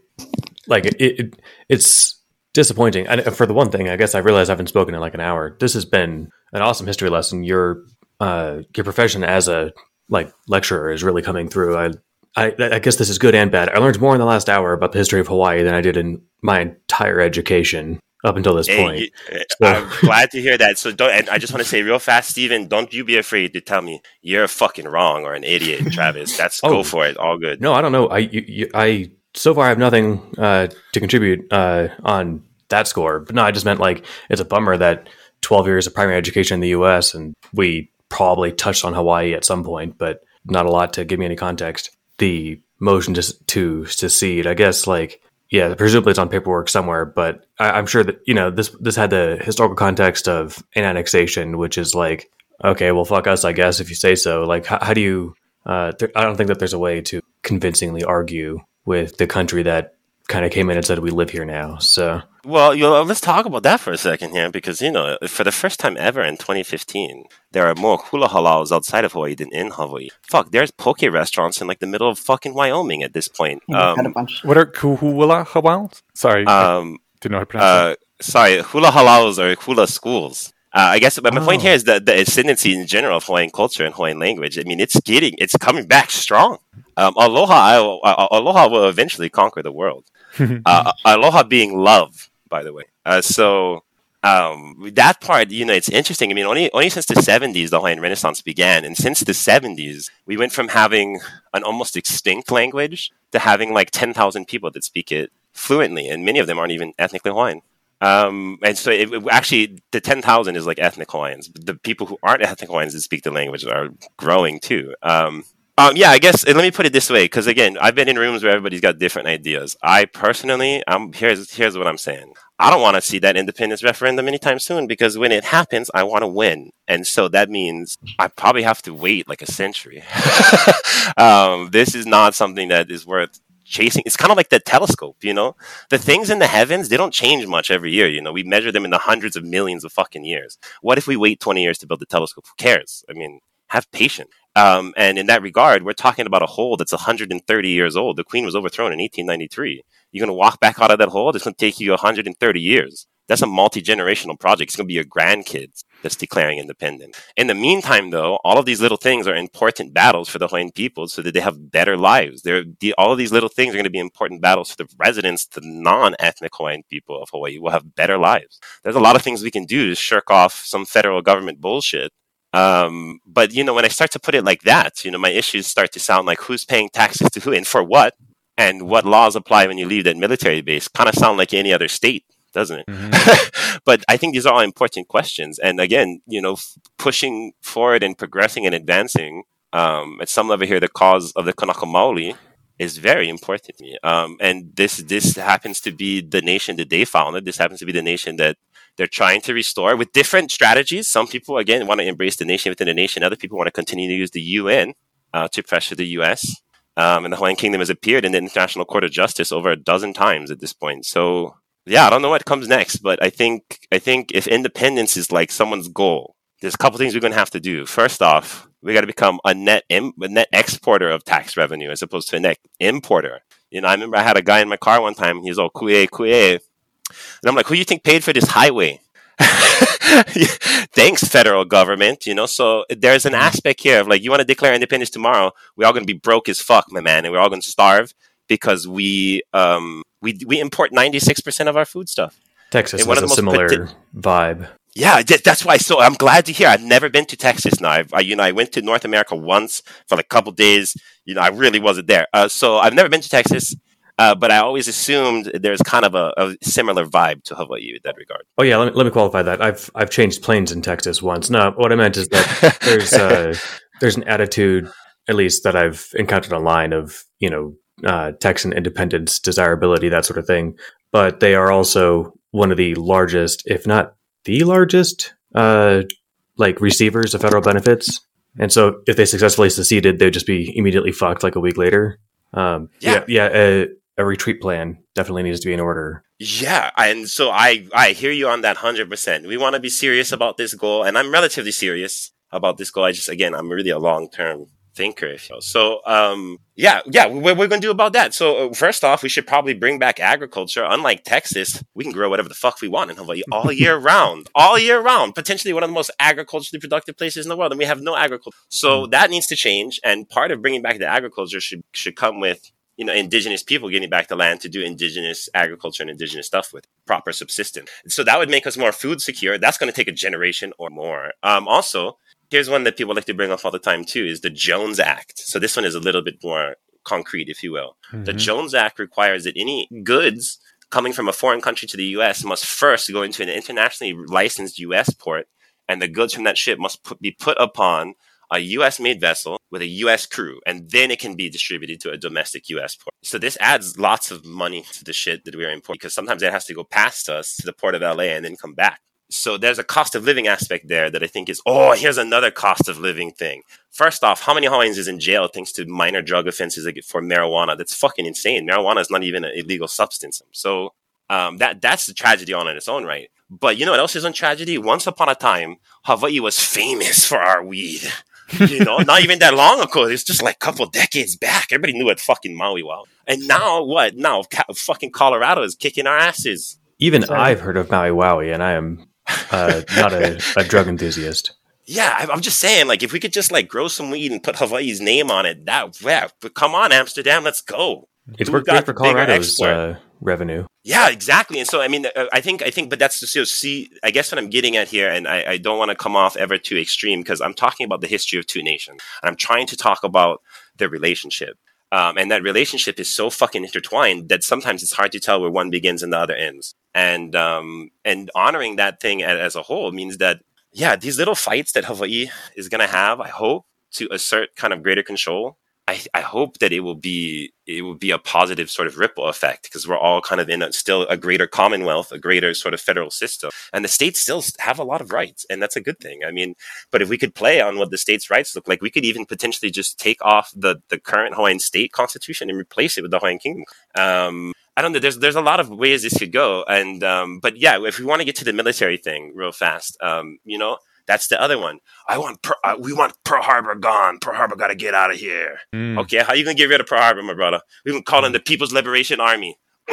like, it, it, it's disappointing. And for the one thing, I guess I realize I haven't spoken in like an hour. This has been an awesome history lesson. Your uh, your profession as a like lecturer is really coming through. I I, I, guess this is good and bad. I learned more in the last hour about the history of Hawaii than I did in my entire education up until this point. Uh, so. *laughs* I'm glad to hear that. So don't. And I just want to say real fast, Stephen, don't you be afraid to tell me you're fucking wrong or an idiot, *laughs* Travis. That's oh, go for it. All good. No, I don't know. I you, you, I so far I have nothing uh, to contribute uh, on that score. But no, I just meant like it's a bummer that 12 years of primary education in the U.S. and we probably touched on Hawaii at some point, but not a lot to give me any context the motion to to secede. I guess like yeah, presumably it's on paperwork somewhere, but I, am sure that you know this this had the historical context of an annexation, which is like okay, well fuck us, I guess if you say so. Like how, how do you? Uh, th- I don't think that there's a way to convincingly argue with the country that kind of came in and said we live here now. So well, you know, let's talk about that for a second here, because you know, for the first time ever in 2015, there are more hula halaus outside of Hawaii than in Hawaii. Fuck, there's poke restaurants in like the middle of fucking Wyoming at this point. Yeah, um, what are hula halaus? Sorry, um, didn't know how to pronounce uh, that. Sorry, hula halaus are hula schools. Uh, I guess, but my oh. point here is that the ascendancy in general of Hawaiian culture and Hawaiian language. I mean, it's getting, it's coming back strong. Um, aloha, aloha will eventually conquer the world. *laughs* uh, aloha being love, by the way. Uh, so, um, that part, you know, it's interesting. I mean, only only since the '70s the Hawaiian Renaissance began, and since the '70s we went from having an almost extinct language to having like 10,000 people that speak it fluently, and many of them aren't even ethnically Hawaiian. Um, and so it, it, actually, the 10,000 is like ethnic Hawaiians. The people who aren't ethnic Hawaiians that speak the language are growing too. Um, um, yeah, I guess let me put it this way, because again, I've been in rooms where everybody's got different ideas. I personally, I'm here's here's what I'm saying. I don't want to see that independence referendum anytime soon because when it happens, I want to win, and so that means I probably have to wait like a century. *laughs* um, this is not something that is worth chasing. It's kind of like the telescope, you know. The things in the heavens they don't change much every year. You know, we measure them in the hundreds of millions of fucking years. What if we wait twenty years to build the telescope? Who cares? I mean, have patience. Um, and in that regard, we're talking about a hole that's 130 years old. The queen was overthrown in 1893. You're going to walk back out of that hole? It's going to take you 130 years. That's a multi generational project. It's going to be your grandkids that's declaring independence. In the meantime, though, all of these little things are important battles for the Hawaiian people so that they have better lives. They're, the, all of these little things are going to be important battles for the residents, the non ethnic Hawaiian people of Hawaii will have better lives. There's a lot of things we can do to shirk off some federal government bullshit um, but you know, when I start to put it like that, you know, my issues start to sound like who's paying taxes to who and for what, and what laws apply when you leave that military base. Kind of sound like any other state, doesn't it? Mm-hmm. *laughs* but I think these are all important questions. And again, you know, f- pushing forward and progressing and advancing um, at some level here, the cause of the Kanaka Maoli is very important to me. Um, and this this happens to be the nation that they founded. This happens to be the nation that they're trying to restore with different strategies. Some people, again, want to embrace the nation within the nation. Other people want to continue to use the UN uh, to pressure the US. Um, and the Hawaiian Kingdom has appeared in the International Court of Justice over a dozen times at this point. So, yeah, I don't know what comes next, but I think I think if independence is like someone's goal, there's a couple things we're to have to do. First off, we got to become a net Im- a net exporter of tax revenue as opposed to a net importer. You know, I remember I had a guy in my car one time. He's all ku'e ku'e, and I'm like, who do you think paid for this highway? *laughs* Thanks, federal government. You know, so there's an aspect here of like, you want to declare independence tomorrow, we're all going to be broke as fuck, my man, and we're all going to starve because we um we we import 96 percent of our food stuff. Texas has a similar vibe. Yeah, that's why. So I'm glad to hear. I've never been to Texas. Now, I've, I, you know, I went to North America once for like a couple days. You know, I really wasn't there. Uh, so I've never been to Texas. Uh, but I always assumed there's kind of a, a, similar vibe to Hawaii in that regard. Oh yeah, let me, let me qualify that. I've I've changed planes in Texas once. No, what I meant is that *laughs* there's uh, there's an attitude, at least that I've encountered online, of you know uh, Texan independence, desirability, that sort of thing. But they are also one of the largest, if not the largest, uh, like receivers of federal benefits. And so, if they successfully seceded, they'd just be immediately fucked like a week later. Um, yeah, yeah. yeah uh, a retreat plan definitely needs to be in order. Yeah, and so I I hear you on that hundred percent. We want to be serious about this goal, and I'm relatively serious about this goal. I just again I'm really a long term thinker. If you know. So um yeah yeah what we're gonna do about that. So uh, first off, we should probably bring back agriculture. Unlike Texas, we can grow whatever the fuck we want in Hawaii all *laughs* year round, all year round. Potentially one of the most agriculturally productive places in the world, and we have no agriculture. So mm. that needs to change. And part of bringing back the agriculture should should come with you know, indigenous people getting back the land to do indigenous agriculture and indigenous stuff with proper subsistence. So that would make us more food secure. That's going to take a generation or more. Um, also, here's one that people like to bring up all the time too: is the Jones Act. So this one is a little bit more concrete, if you will. Mm-hmm. The Jones Act requires that any goods coming from a foreign country to the U.S. must first go into an internationally licensed U.S. port, and the goods from that ship must put, be put upon a US made vessel with a US crew, and then it can be distributed to a domestic US port. So this adds lots of money to the shit that we're importing because sometimes it has to go past us to the port of LA and then come back. So there's a cost of living aspect there that I think is, oh, here's another cost of living thing. First off, how many Hawaiians is in jail thanks to minor drug offenses for marijuana? That's fucking insane. Marijuana is not even an illegal substance. So um, that that's the tragedy on its own right. But you know what else is on tragedy? Once upon a time, Hawaii was famous for our weed *laughs* you know, not even that long ago. It's just like a couple decades back. Everybody knew what fucking Maui was. And now what? Now ca- fucking Colorado is kicking our asses. Even Sorry. I've heard of Maui Wowie, and I am uh, not a, a, drug enthusiast. Yeah, I'm just saying, like, if we could just like grow some weed and put Hawaii's name on it, that yeah. But come on, Amsterdam, let's go. It's worked great for Colorado's uh, revenue. Yeah, exactly. And so, I mean, uh, I think, I think, but that's the so see, I guess what I'm getting at here, and I, I don't want to come off ever too extreme because I'm talking about the history of two nations. And I'm trying to talk about their relationship. Um, and that relationship is so fucking intertwined that sometimes it's hard to tell where one begins and the other ends. And, um, and honoring that thing as a whole means that, yeah, these little fights that Hawaii is going to have, I hope, to assert kind of greater control I, I hope that it will be it will be a positive sort of ripple effect because we're all kind of in a, still a greater commonwealth, a greater sort of federal system, and the states still have a lot of rights, and that's a good thing. I mean, but if we could play on what the states' rights look like, we could even potentially just take off the the current Hawaiian state constitution and replace it with the Hawaiian Kingdom. Um, I don't know. There's there's a lot of ways this could go, and um, but yeah, if we want to get to the military thing real fast, um, you know, that's the other one. I want per, uh, we want Pearl Harbor gone. Pearl Harbor got to get out of here. Mm. Okay, how you gonna get rid of Pearl Harbor, my brother? We can call them the People's Liberation Army. *laughs*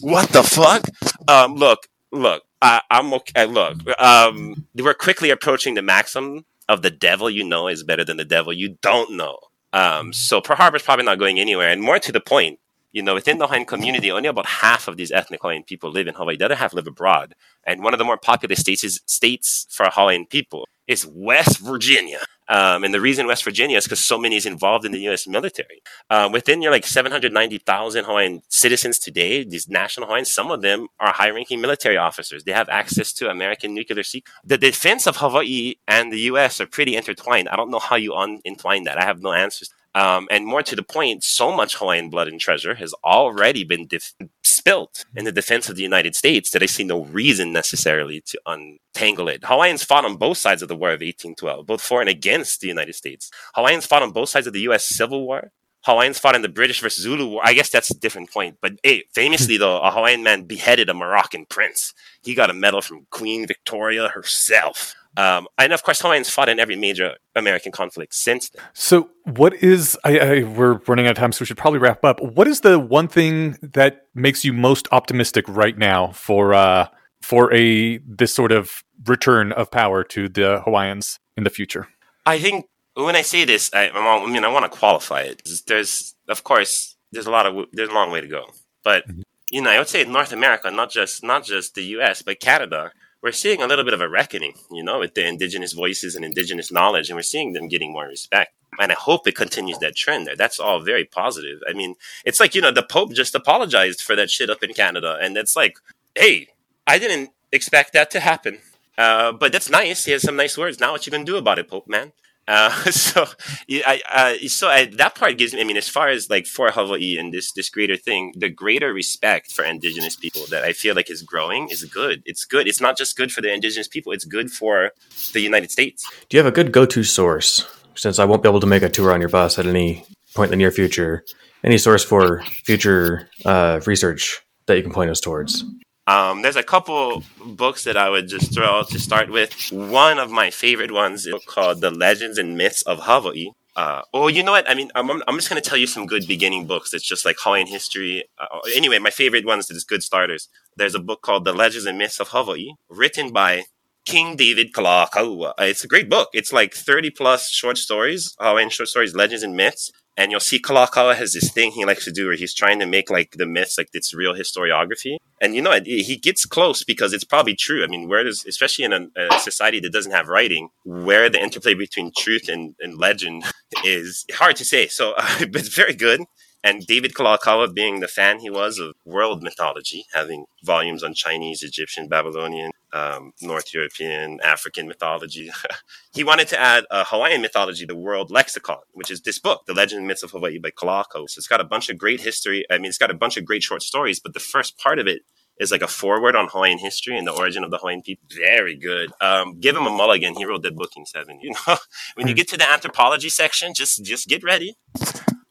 what the fuck? Um, look, look, I, I'm okay. Look, um, we're quickly approaching the maximum of the devil you know is better than the devil you don't know. Um, so Pearl Harbor's probably not going anywhere. And more to the point, you know, within the Hawaiian community, only about half of these ethnic Hawaiian people live in Hawaii. The other half live abroad. And one of the more populous states is states for Hawaiian people is West Virginia. Um, and the reason West Virginia is because so many is involved in the U.S. military. Um, within your like 790,000 Hawaiian citizens today, these national Hawaiians, some of them are high-ranking military officers. They have access to American nuclear secrets. The defense of Hawaii and the U.S. are pretty intertwined. I don't know how you unentwine that. I have no answers. Um, and more to the point, so much Hawaiian blood and treasure has already been def- spilt in the defense of the United States that I see no reason necessarily to untangle it. Hawaiians fought on both sides of the War of 1812, both for and against the United States. Hawaiians fought on both sides of the U.S. Civil War. Hawaiians fought in the British versus Zulu War. I guess that's a different point. But hey, famously though, a Hawaiian man beheaded a Moroccan prince. He got a medal from Queen Victoria herself. Um, and of course, Hawaiians fought in every major American conflict since then. So, what is? I, I we're running out of time, so we should probably wrap up. What is the one thing that makes you most optimistic right now for uh, for a this sort of return of power to the Hawaiians in the future? I think when I say this, I, I mean I want to qualify it. There's, of course, there's a lot of there's a long way to go, but Mhm. you know, I would say North America, not just not just the U.S., but Canada, we're seeing a little bit of a reckoning, you know, with the indigenous voices and indigenous knowledge, and we're seeing them getting more respect. And I hope it continues that trend there. That's all very positive. I mean, it's like you know, the Pope just apologized for that shit up in Canada, and it's like, hey, I didn't expect that to happen. Uh, but that's nice. He has some nice words. Now, what you gonna do about it, Pope man? Uh, *laughs* so, I, uh, so I, that part gives me. I mean, as far as like for Hawaii and this this greater thing, the greater respect for indigenous people that I feel like is growing is good. It's good. It's not just good for the indigenous people. It's good for the United States. Do you have a good go-to source? Since I won't be able to make a tour on your bus at any point in the near future, any source for future uh, research that you can point us towards? Um, there's a couple books that I would just throw to start with. One of my favorite ones is called The Legends and Myths of Hawaii. Uh, oh, you know what? I mean, I'm, I'm just going to tell you some good beginning books. It's just like Hawaiian history. Uh, anyway, my favorite ones is good starters. There's a book called The Legends and Myths of Hawaii, written by King David Kalakaua. Uh, It's a great book. It's like 30 plus short stories, Hawaiian short stories, legends and myths. And you'll see Kalakaua has this thing he likes to do where he's trying to make like the myths like it's real historiography. And you know, it- he gets close because it's probably true. I mean, where does, especially in a, a society that doesn't have writing, where the interplay between truth and, and legend is hard to say. So, *laughs* uh, but it's very good. And David Kalakaua, being the fan he was of world mythology, having volumes on Chinese, Egyptian, Babylonian, um, North European, African mythology, *laughs* he wanted to add a Hawaiian mythology, the World Lexicon, which is this book, The Legend and Myths of Hawaii by Kalakaua. So it's got a bunch of great history. I mean, it's got a bunch of great short stories, but the first part of it is like a foreword on Hawaiian history and the origin of the Hawaiian people. Very good. Um, give him a mulligan. He wrote that book in seven. You know, *laughs* when you get to the anthropology section, just just get ready.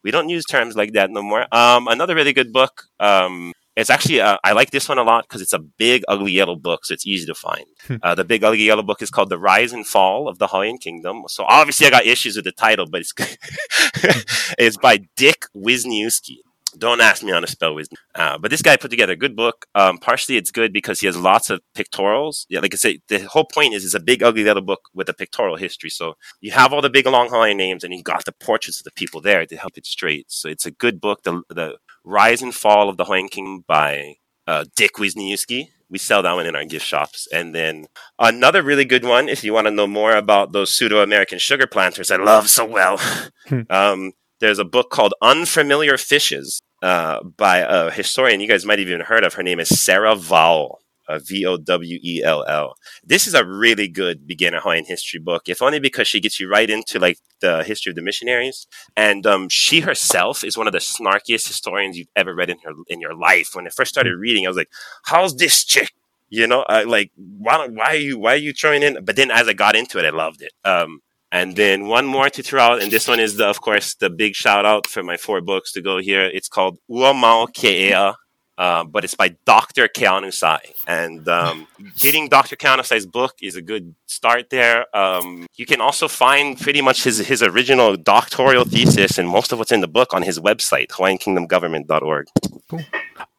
We don't use terms like that no more. Um, another really good book. Um, it's actually uh, I like this one a lot because it's a big ugly yellow book, so it's easy to find. uh, the big ugly yellow book is called "The Rise and Fall of the Hawaiian Kingdom." So obviously I got issues with the title, but it's *laughs* it's by Dick Wisniewski. Don't ask me how to spell wisdom. Uh, but this guy put together a good book. Um, partially, it's good because he has lots of pictorials. Yeah, like I say, the whole point is it's a big, ugly little book with a pictorial history. So you have all the big, long Hawaiian names, and you got the portraits of the people there to help it straight. So it's a good book. The the Rise and Fall of the Hawaiian Kingdom by uh, Dick Wisniewski. We sell that one in our gift shops. And then another really good one, if you want to know more about those pseudo American sugar planters I love so well. *laughs* um, there's a book called Unfamiliar Fishes uh, by a historian you guys might have even heard of. Her name is Sarah Vowell. Uh, v O W E L L. This is a really good beginner Hawaiian history book, if only because she gets you right into like the history of the missionaries. And um, she herself is one of the snarkiest historians you've ever read in her in your life. When I first started reading, I was like, "How's this chick?" You know, I, like why why are you why are you throwing in? But then as I got into it, I loved it. Um, and then one more to throw out, and this one is the, of course, the big shout out for my four books to go here. It's called Ua Mau Ke Ea, uh, but it's by Dr. Keanu Sai. And um, *laughs* getting Dr. Keanu Sai's book is a good start there. Um, you can also find pretty much his, his original doctoral thesis and most of what's in the book on his website, HawaiianKingdomGovernment.org. Cool.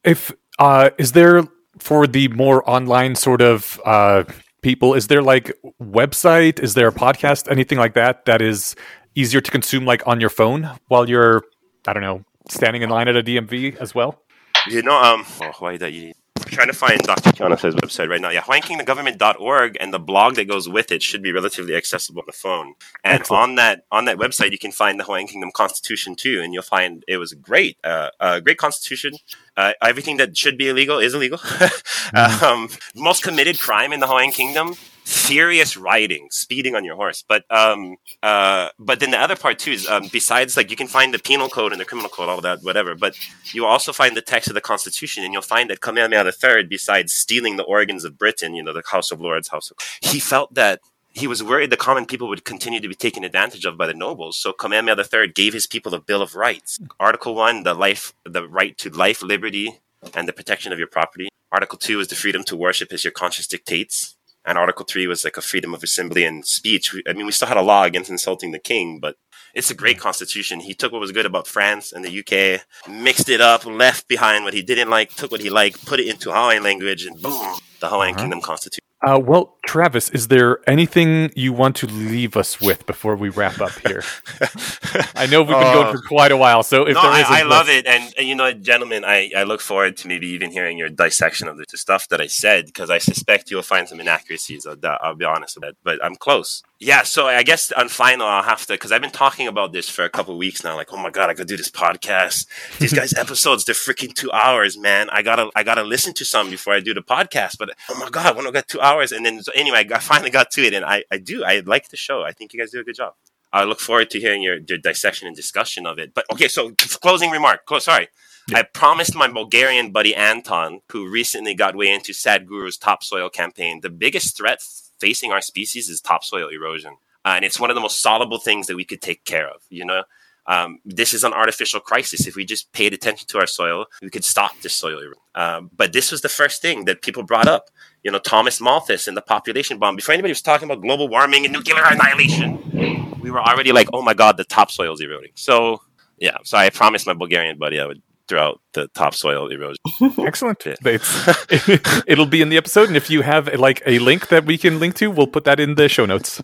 If uh, is there for the more online sort of uh, people, is there like website? Is there a podcast? Anything like that that is easier to consume, like on your phone while you're, I don't know, standing in line at a DMV as well? You know, um, oh, why that you? I'm trying to find Dr. Keanu's website right now. Yeah, HawaiianKingdomGovernment.org and the blog that goes with it should be relatively accessible on the phone. And Excellent. on that on that website, you can find the Hawaiian Kingdom Constitution too, and you'll find it was great, uh, a great constitution. Uh, everything that should be illegal is illegal. *laughs* mm-hmm. um, most committed crime in the Hawaiian Kingdom furious riding, speeding on your horse. But um, uh, but then the other part too is um, besides like you can find the penal code and the criminal code, all that, whatever. But you also find the text of the Constitution, and you'll find that Kamehameha III, besides stealing the organs of Britain, you know, the House of Lords, House of, he felt that he was worried the common people would continue to be taken advantage of by the nobles. So Kamehameha III gave his people a Bill of Rights. Article one, the life, the right to life, liberty, and the protection of your property. Article two is the freedom to worship as your conscience dictates and Article Three was like a freedom of assembly and speech. I mean, we still had a law against insulting the king, but it's a great constitution. He took what was good about France and the UK, mixed it up, left behind what he didn't like, took what he liked, put it into Hawaiian language, and boom, the Hawaiian uh-huh. Kingdom Constitution. Uh, well, Travis, is there anything you want to leave us with before we wrap up here? *laughs* I know we've been uh, going for quite a while, so if no, there is, I, I love it, and, and, you know, gentlemen, I, I look forward to maybe even hearing your dissection of the, the stuff that I said because I suspect you'll find some inaccuracies. I'll, I'll be honest with that, but I'm close. Yeah, so I guess on final, I'll have to because I've been talking about this for a couple weeks now. Like, oh my god, I could do this podcast. These guys' *laughs* episodes, they're freaking two hours, man. I gotta, I gotta listen to some before I do the podcast. But oh my god, when I got two hours, and then so anyway, I *laughs* finally got to it, and I, I do, I like the show. I think you guys do a good job. I look forward to hearing your, your dissection and discussion of it. But okay, so closing remark. Oh, sorry. Yeah. I promised my Bulgarian buddy Anton, who recently got way into Sadhguru's topsoil campaign, the biggest threat facing our species is topsoil erosion. Uh, and it's one of the most soluble things that we could take care of, you know? Um, this is an artificial crisis. If we just paid attention to our soil, we could stop this soil erosion. Um, but this was the first thing that people brought up. You know, Thomas Malthus and the population bomb. Before anybody was talking about global warming and nuclear annihilation, we were already like, oh my God, the topsoil is eroding. So, yeah, so I promised my Bulgarian buddy I would throughout the topsoil erosion. *laughs* Excellent. *laughs* *laughs* it'll be in the episode, and if you have like a link that we can link to, we'll put that in the show notes.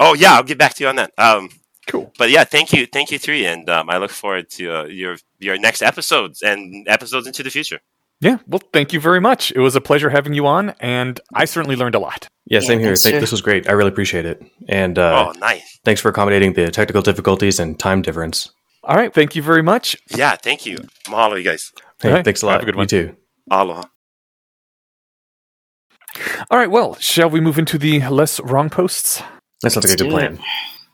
Oh yeah, I'll get back to you on that. Um, cool. But yeah, thank you, thank you, three, and um, I look forward to uh, your your next episodes and episodes into the future. Yeah, well, thank you very much. It was a pleasure having you on, and I certainly learned a lot. Yeah, same here. Thank, this was great. I really appreciate it. And uh, oh, nice. Thanks for accommodating the technical difficulties and time difference. All right. Thank you very much. Yeah. Thank you. Mahalo, you guys. Hey, right. thanks a lot. Have a good one. You too. Aloha. All right. Well, shall we move into the less wrong posts? That sounds like a good plan.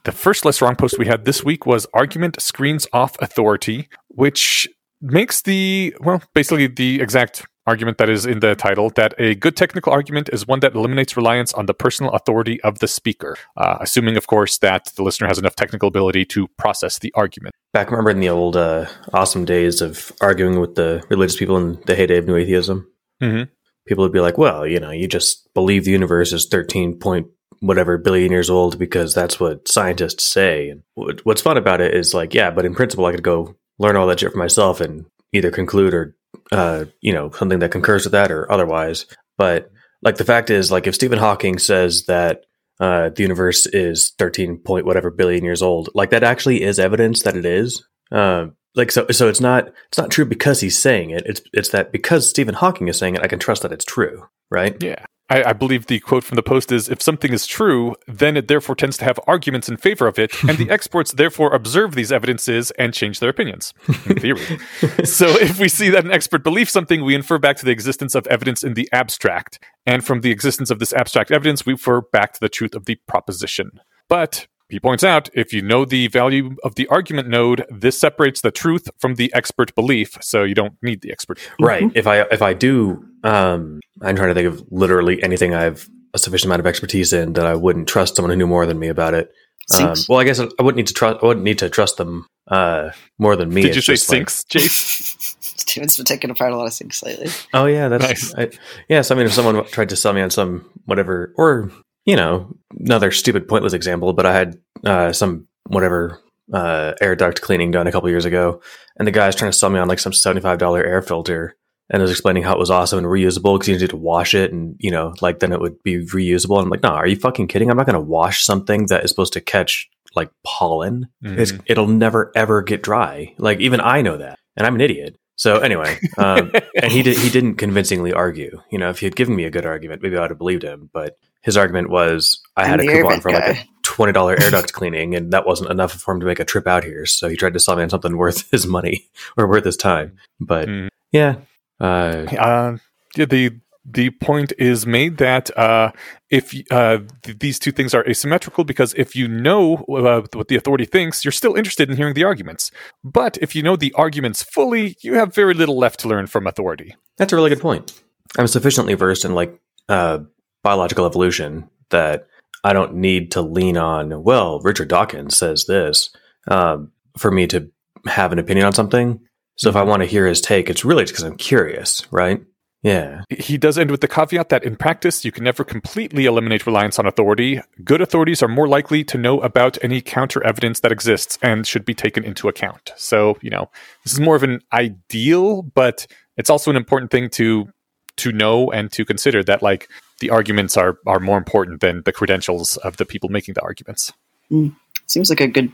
The first less wrong post we had this week was argument screens off authority, which makes the, well, basically the exact argument that is in the title that a good technical argument is one that eliminates reliance on the personal authority of the speaker, uh, assuming, of course, that the listener has enough technical ability to process the argument. Back, remember in the old uh, awesome days of arguing with the religious people in the heyday of New Atheism? Mm-hmm. People would be like, well, you know, you just believe the universe is 13 point whatever billion years old because that's what scientists say. And what's fun about it is like, yeah, but in principle, I could go learn all that shit for myself and either conclude or uh, you know something that concurs with that or otherwise. But like the fact is, like if Stephen Hawking says that uh, the universe is thirteen point whatever billion years old, like that actually is evidence that it is. Uh, like so, so it's not it's not true because he's saying it. It's it's that because Stephen Hawking is saying it, I can trust that it's true, right? Yeah. I, I, believe the quote from the post is if something is true, then it therefore tends to have arguments in favor of it, and the *laughs* experts therefore observe these evidences and change their opinions. In theory. *laughs* so if we see that an expert believes something, we infer back to the existence of evidence in the abstract. And from the existence of this abstract evidence, we infer back to the truth of the proposition. But he points out if you know the value of the argument node, this separates the truth from the expert belief, so you don't need the expert. Right. Mm-hmm. If I if I do, um, I'm trying to think of literally anything I have a sufficient amount of expertise in that I wouldn't trust someone who knew more than me about it. Um, well, I guess I wouldn't need to trust. I wouldn't need to trust them uh, more than me. Did you say sinks, like, Jace? *laughs* Steven's been taking apart a lot of sinks lately. Oh yeah, that's nice. I, yes. I mean, if someone tried to sell me on some whatever, or you know, another stupid, pointless example, but I had uh, some whatever uh, air duct cleaning done a couple years ago, and the guy was trying to sell me on like some seventy-five dollar air filter, and was explaining how it was awesome and reusable because you needed to wash it, and you know, like then it would be reusable. And I'm like, no, are you fucking kidding? I'm not going to wash something that is supposed to catch like pollen. Mm-hmm. it'll never ever get dry. Like even I know that, and I'm an idiot. So anyway, um, and he did, he didn't convincingly argue. You know, if he had given me a good argument, maybe I would have believed him. But his argument was, I had a coupon for like a twenty dollar air *laughs* duct cleaning, and that wasn't enough for him to make a trip out here. So he tried to sell me on something worth his money *laughs* or worth his time. But mm. yeah, uh, uh, yeah, the the point is made that uh, if uh, th- these two things are asymmetrical, because if you know uh, what the authority thinks, you're still interested in hearing the arguments. But if you know the arguments fully, you have very little left to learn from authority. That's a really good point. I'm sufficiently versed in like uh, biological evolution that I don't need to lean on. Well, Richard Dawkins says this um, for me to have an opinion on something. So if I want to hear his take, it's really because I'm curious, right? Yeah. He does end with the caveat that in practice, you can never completely eliminate reliance on authority. Good authorities are more likely to know about any counter evidence that exists and should be taken into account. So, you know, this is more of an ideal, but it's also an important thing to to know and to consider that like the arguments are are more important than the credentials of the people making the arguments. Mm. Seems like a good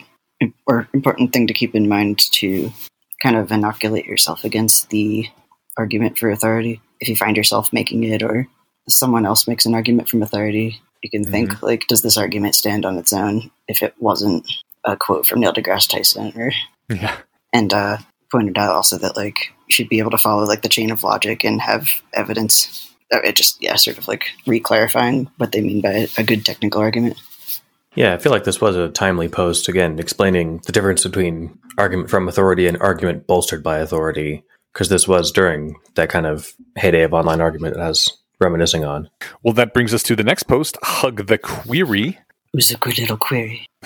or important thing to keep in mind to kind of inoculate yourself against the argument for authority if you find yourself making it or someone else makes an argument from authority, you can mm-hmm. think like, does this argument stand on its own if it wasn't a quote from Neil deGrasse Tyson or yeah. And uh, pointed out also that like you should be able to follow like the chain of logic and have evidence. Uh, it just yeah, sort of like reclarifying what they mean by a good technical argument. Yeah, I feel like this was a timely post again, explaining the difference between argument from authority and argument bolstered by authority because this was during that kind of heyday of online argument that I was reminiscing on. Well, that brings us to the next post Hug the Query. It was a good little query. *laughs*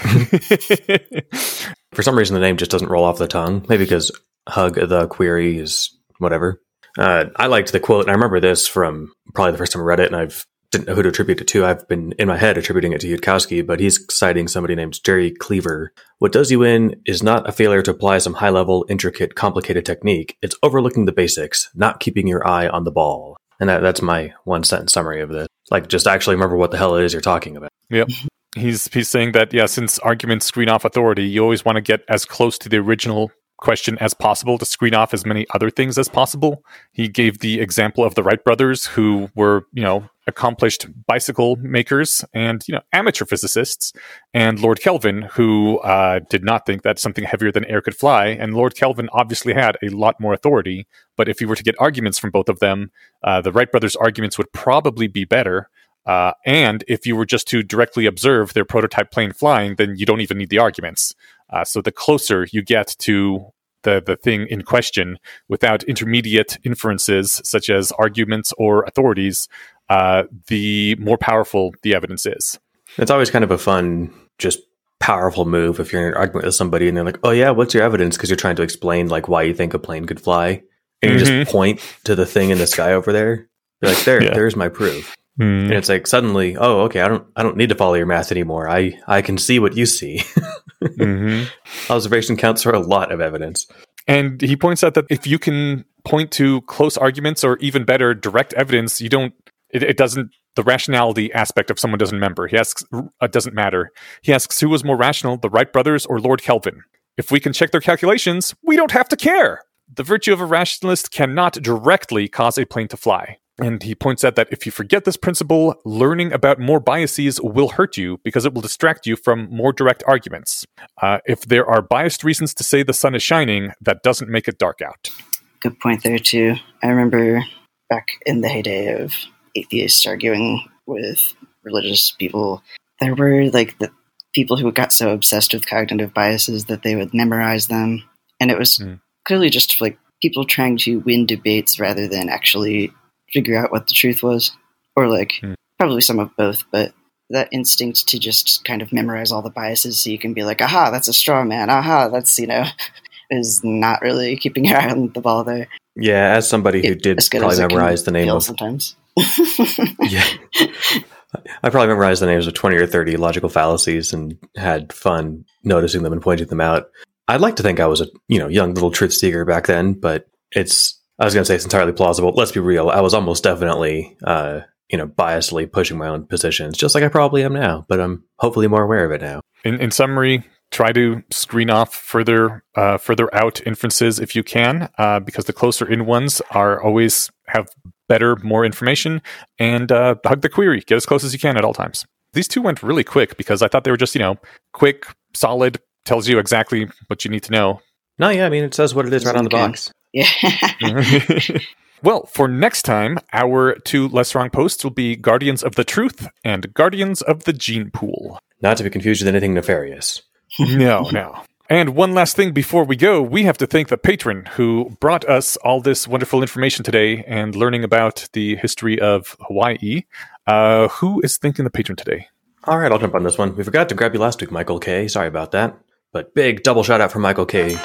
For some reason, the name just doesn't roll off the tongue. Maybe because Hug the Query is whatever. Uh, I liked the quote, and I remember this from probably the first time I read it, and I've didn't know who to attribute it to. I've been in my head attributing it to Yudkowsky, but he's citing somebody named Jerry Cleaver. What does you in is not a failure to apply some high level, intricate, complicated technique. It's overlooking the basics, not keeping your eye on the ball. And that, that's my one sentence summary of this. Like, just actually remember what the hell it is you're talking about. Yep. He's he's saying that yeah, since arguments screen off authority, you always want to get as close to the original question as possible to screen off as many other things as possible. He gave the example of the Wright brothers, who were, you know, accomplished bicycle makers and, you know, amateur physicists, and Lord Kelvin, who uh, did not think that something heavier than air could fly. And Lord Kelvin obviously had a lot more authority. But if you were to get arguments from both of them, uh, the Wright brothers' arguments would probably be better. Uh, and if you were just to directly observe their prototype plane flying, then you don't even need the arguments. Uh, so the closer you get to the, the thing in question without intermediate inferences such as arguments or authorities, uh, the more powerful the evidence is. It's always kind of a fun, just powerful move if you're in an argument with somebody and they're like, "Oh yeah, what's your evidence?" Because you're trying to explain like why you think a plane could fly, and you mm-hmm. just point to the thing in the sky over there. You're like, "There, yeah. there's my proof." Mm. And it's like suddenly, oh, okay, I don't, I don't need to follow your math anymore. I, I can see what you see. *laughs* mm-hmm. Observation counts for a lot of evidence. And he points out that if you can point to close arguments or even better, direct evidence, you don't, it, it doesn't, the rationality aspect of someone doesn't remember. He asks, uh, doesn't matter. He asks who was more rational, the Wright brothers or Lord Kelvin? If we can check their calculations, we don't have to care. The virtue of a rationalist cannot directly cause a plane to fly. And he points out that if you forget this principle, learning about more biases will hurt you because it will distract you from more direct arguments. Uh, if there are biased reasons to say the sun is shining, that doesn't make it dark out. Good point there, too. I remember back in the heyday of atheists arguing with religious people, there were like the people who got so obsessed with cognitive biases that they would memorize them. And it was Mm. clearly just like people trying to win debates rather than actually figure out what the truth was. Or like Hmm. probably some of both, but that instinct to just kind of memorize all the biases so you can be like, aha, that's a straw man, aha, that's, you know, *laughs* is not really keeping your eye on the ball there. Yeah, as somebody who It- did probably as it can memorize the name of sometimes. Yeah. I probably memorized the names of 20 or 30 logical fallacies and had fun noticing them and pointing them out. I'd like to think I was a, you know, young little truth seeker back then, but it's I was going to say it's entirely plausible. Let's be real. I was almost definitely uh, you know, biasedly pushing my own positions, just like I probably am now, but I'm hopefully more aware of it now. In, in summary, try to screen off further uh, further out inferences if you can, uh, because the closer in ones are always have better, more information, and uh, hug the query. Get as close as you can at all times. These two went really quick because I thought they were just you know quick, solid, tells you exactly what you need to know. No, yeah, I mean it says what it is right on the Okay. box. Yeah. *laughs* *laughs* well, for next time, our two less wrong posts will be Guardians of the Truth and Guardians of the Gene Pool. Not to be confused with anything nefarious. *laughs* no, no. And one last thing before we go, we have to thank the patron who brought us all this wonderful information today and learning about the history of Hawaii. Uh, who is thanking the patron today? All right, I'll jump on this one. We forgot to grab you last week, Michael K. Sorry about that. But big double shout out for Michael K.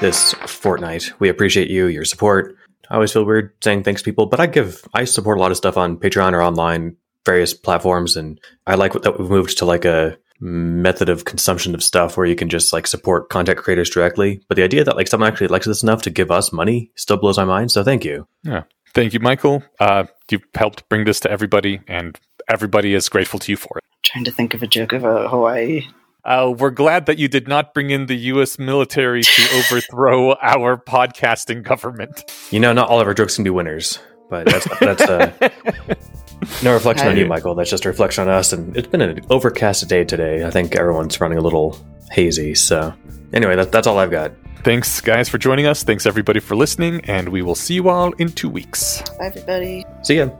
This fortnight. We appreciate you, your support. I always feel weird saying thanks people, but I give I support a lot of stuff on Patreon or online, various platforms, and I like that we've moved to like a method of consumption of stuff where you can just like support content creators directly. But the idea that like someone actually likes this enough to give us money still blows my mind. So thank you. Yeah. Thank you, Michael. Uh, you've helped bring this to everybody, and everybody is grateful to you for it. Trying to think of a joke about Hawaii. Uh, we're glad that you did not bring in the U.S. military to *laughs* overthrow our podcasting government. You know, not all of our jokes can be winners, but that's that's uh, *laughs* no reflection on you, Michael. That's just a reflection on us. And it's been an overcast day today. I think everyone's running a little hazy. So anyway, that, that's all I've got. Thanks, guys, for joining us. Thanks, everybody, for listening, and we will see you all in two weeks. Bye, everybody. See ya.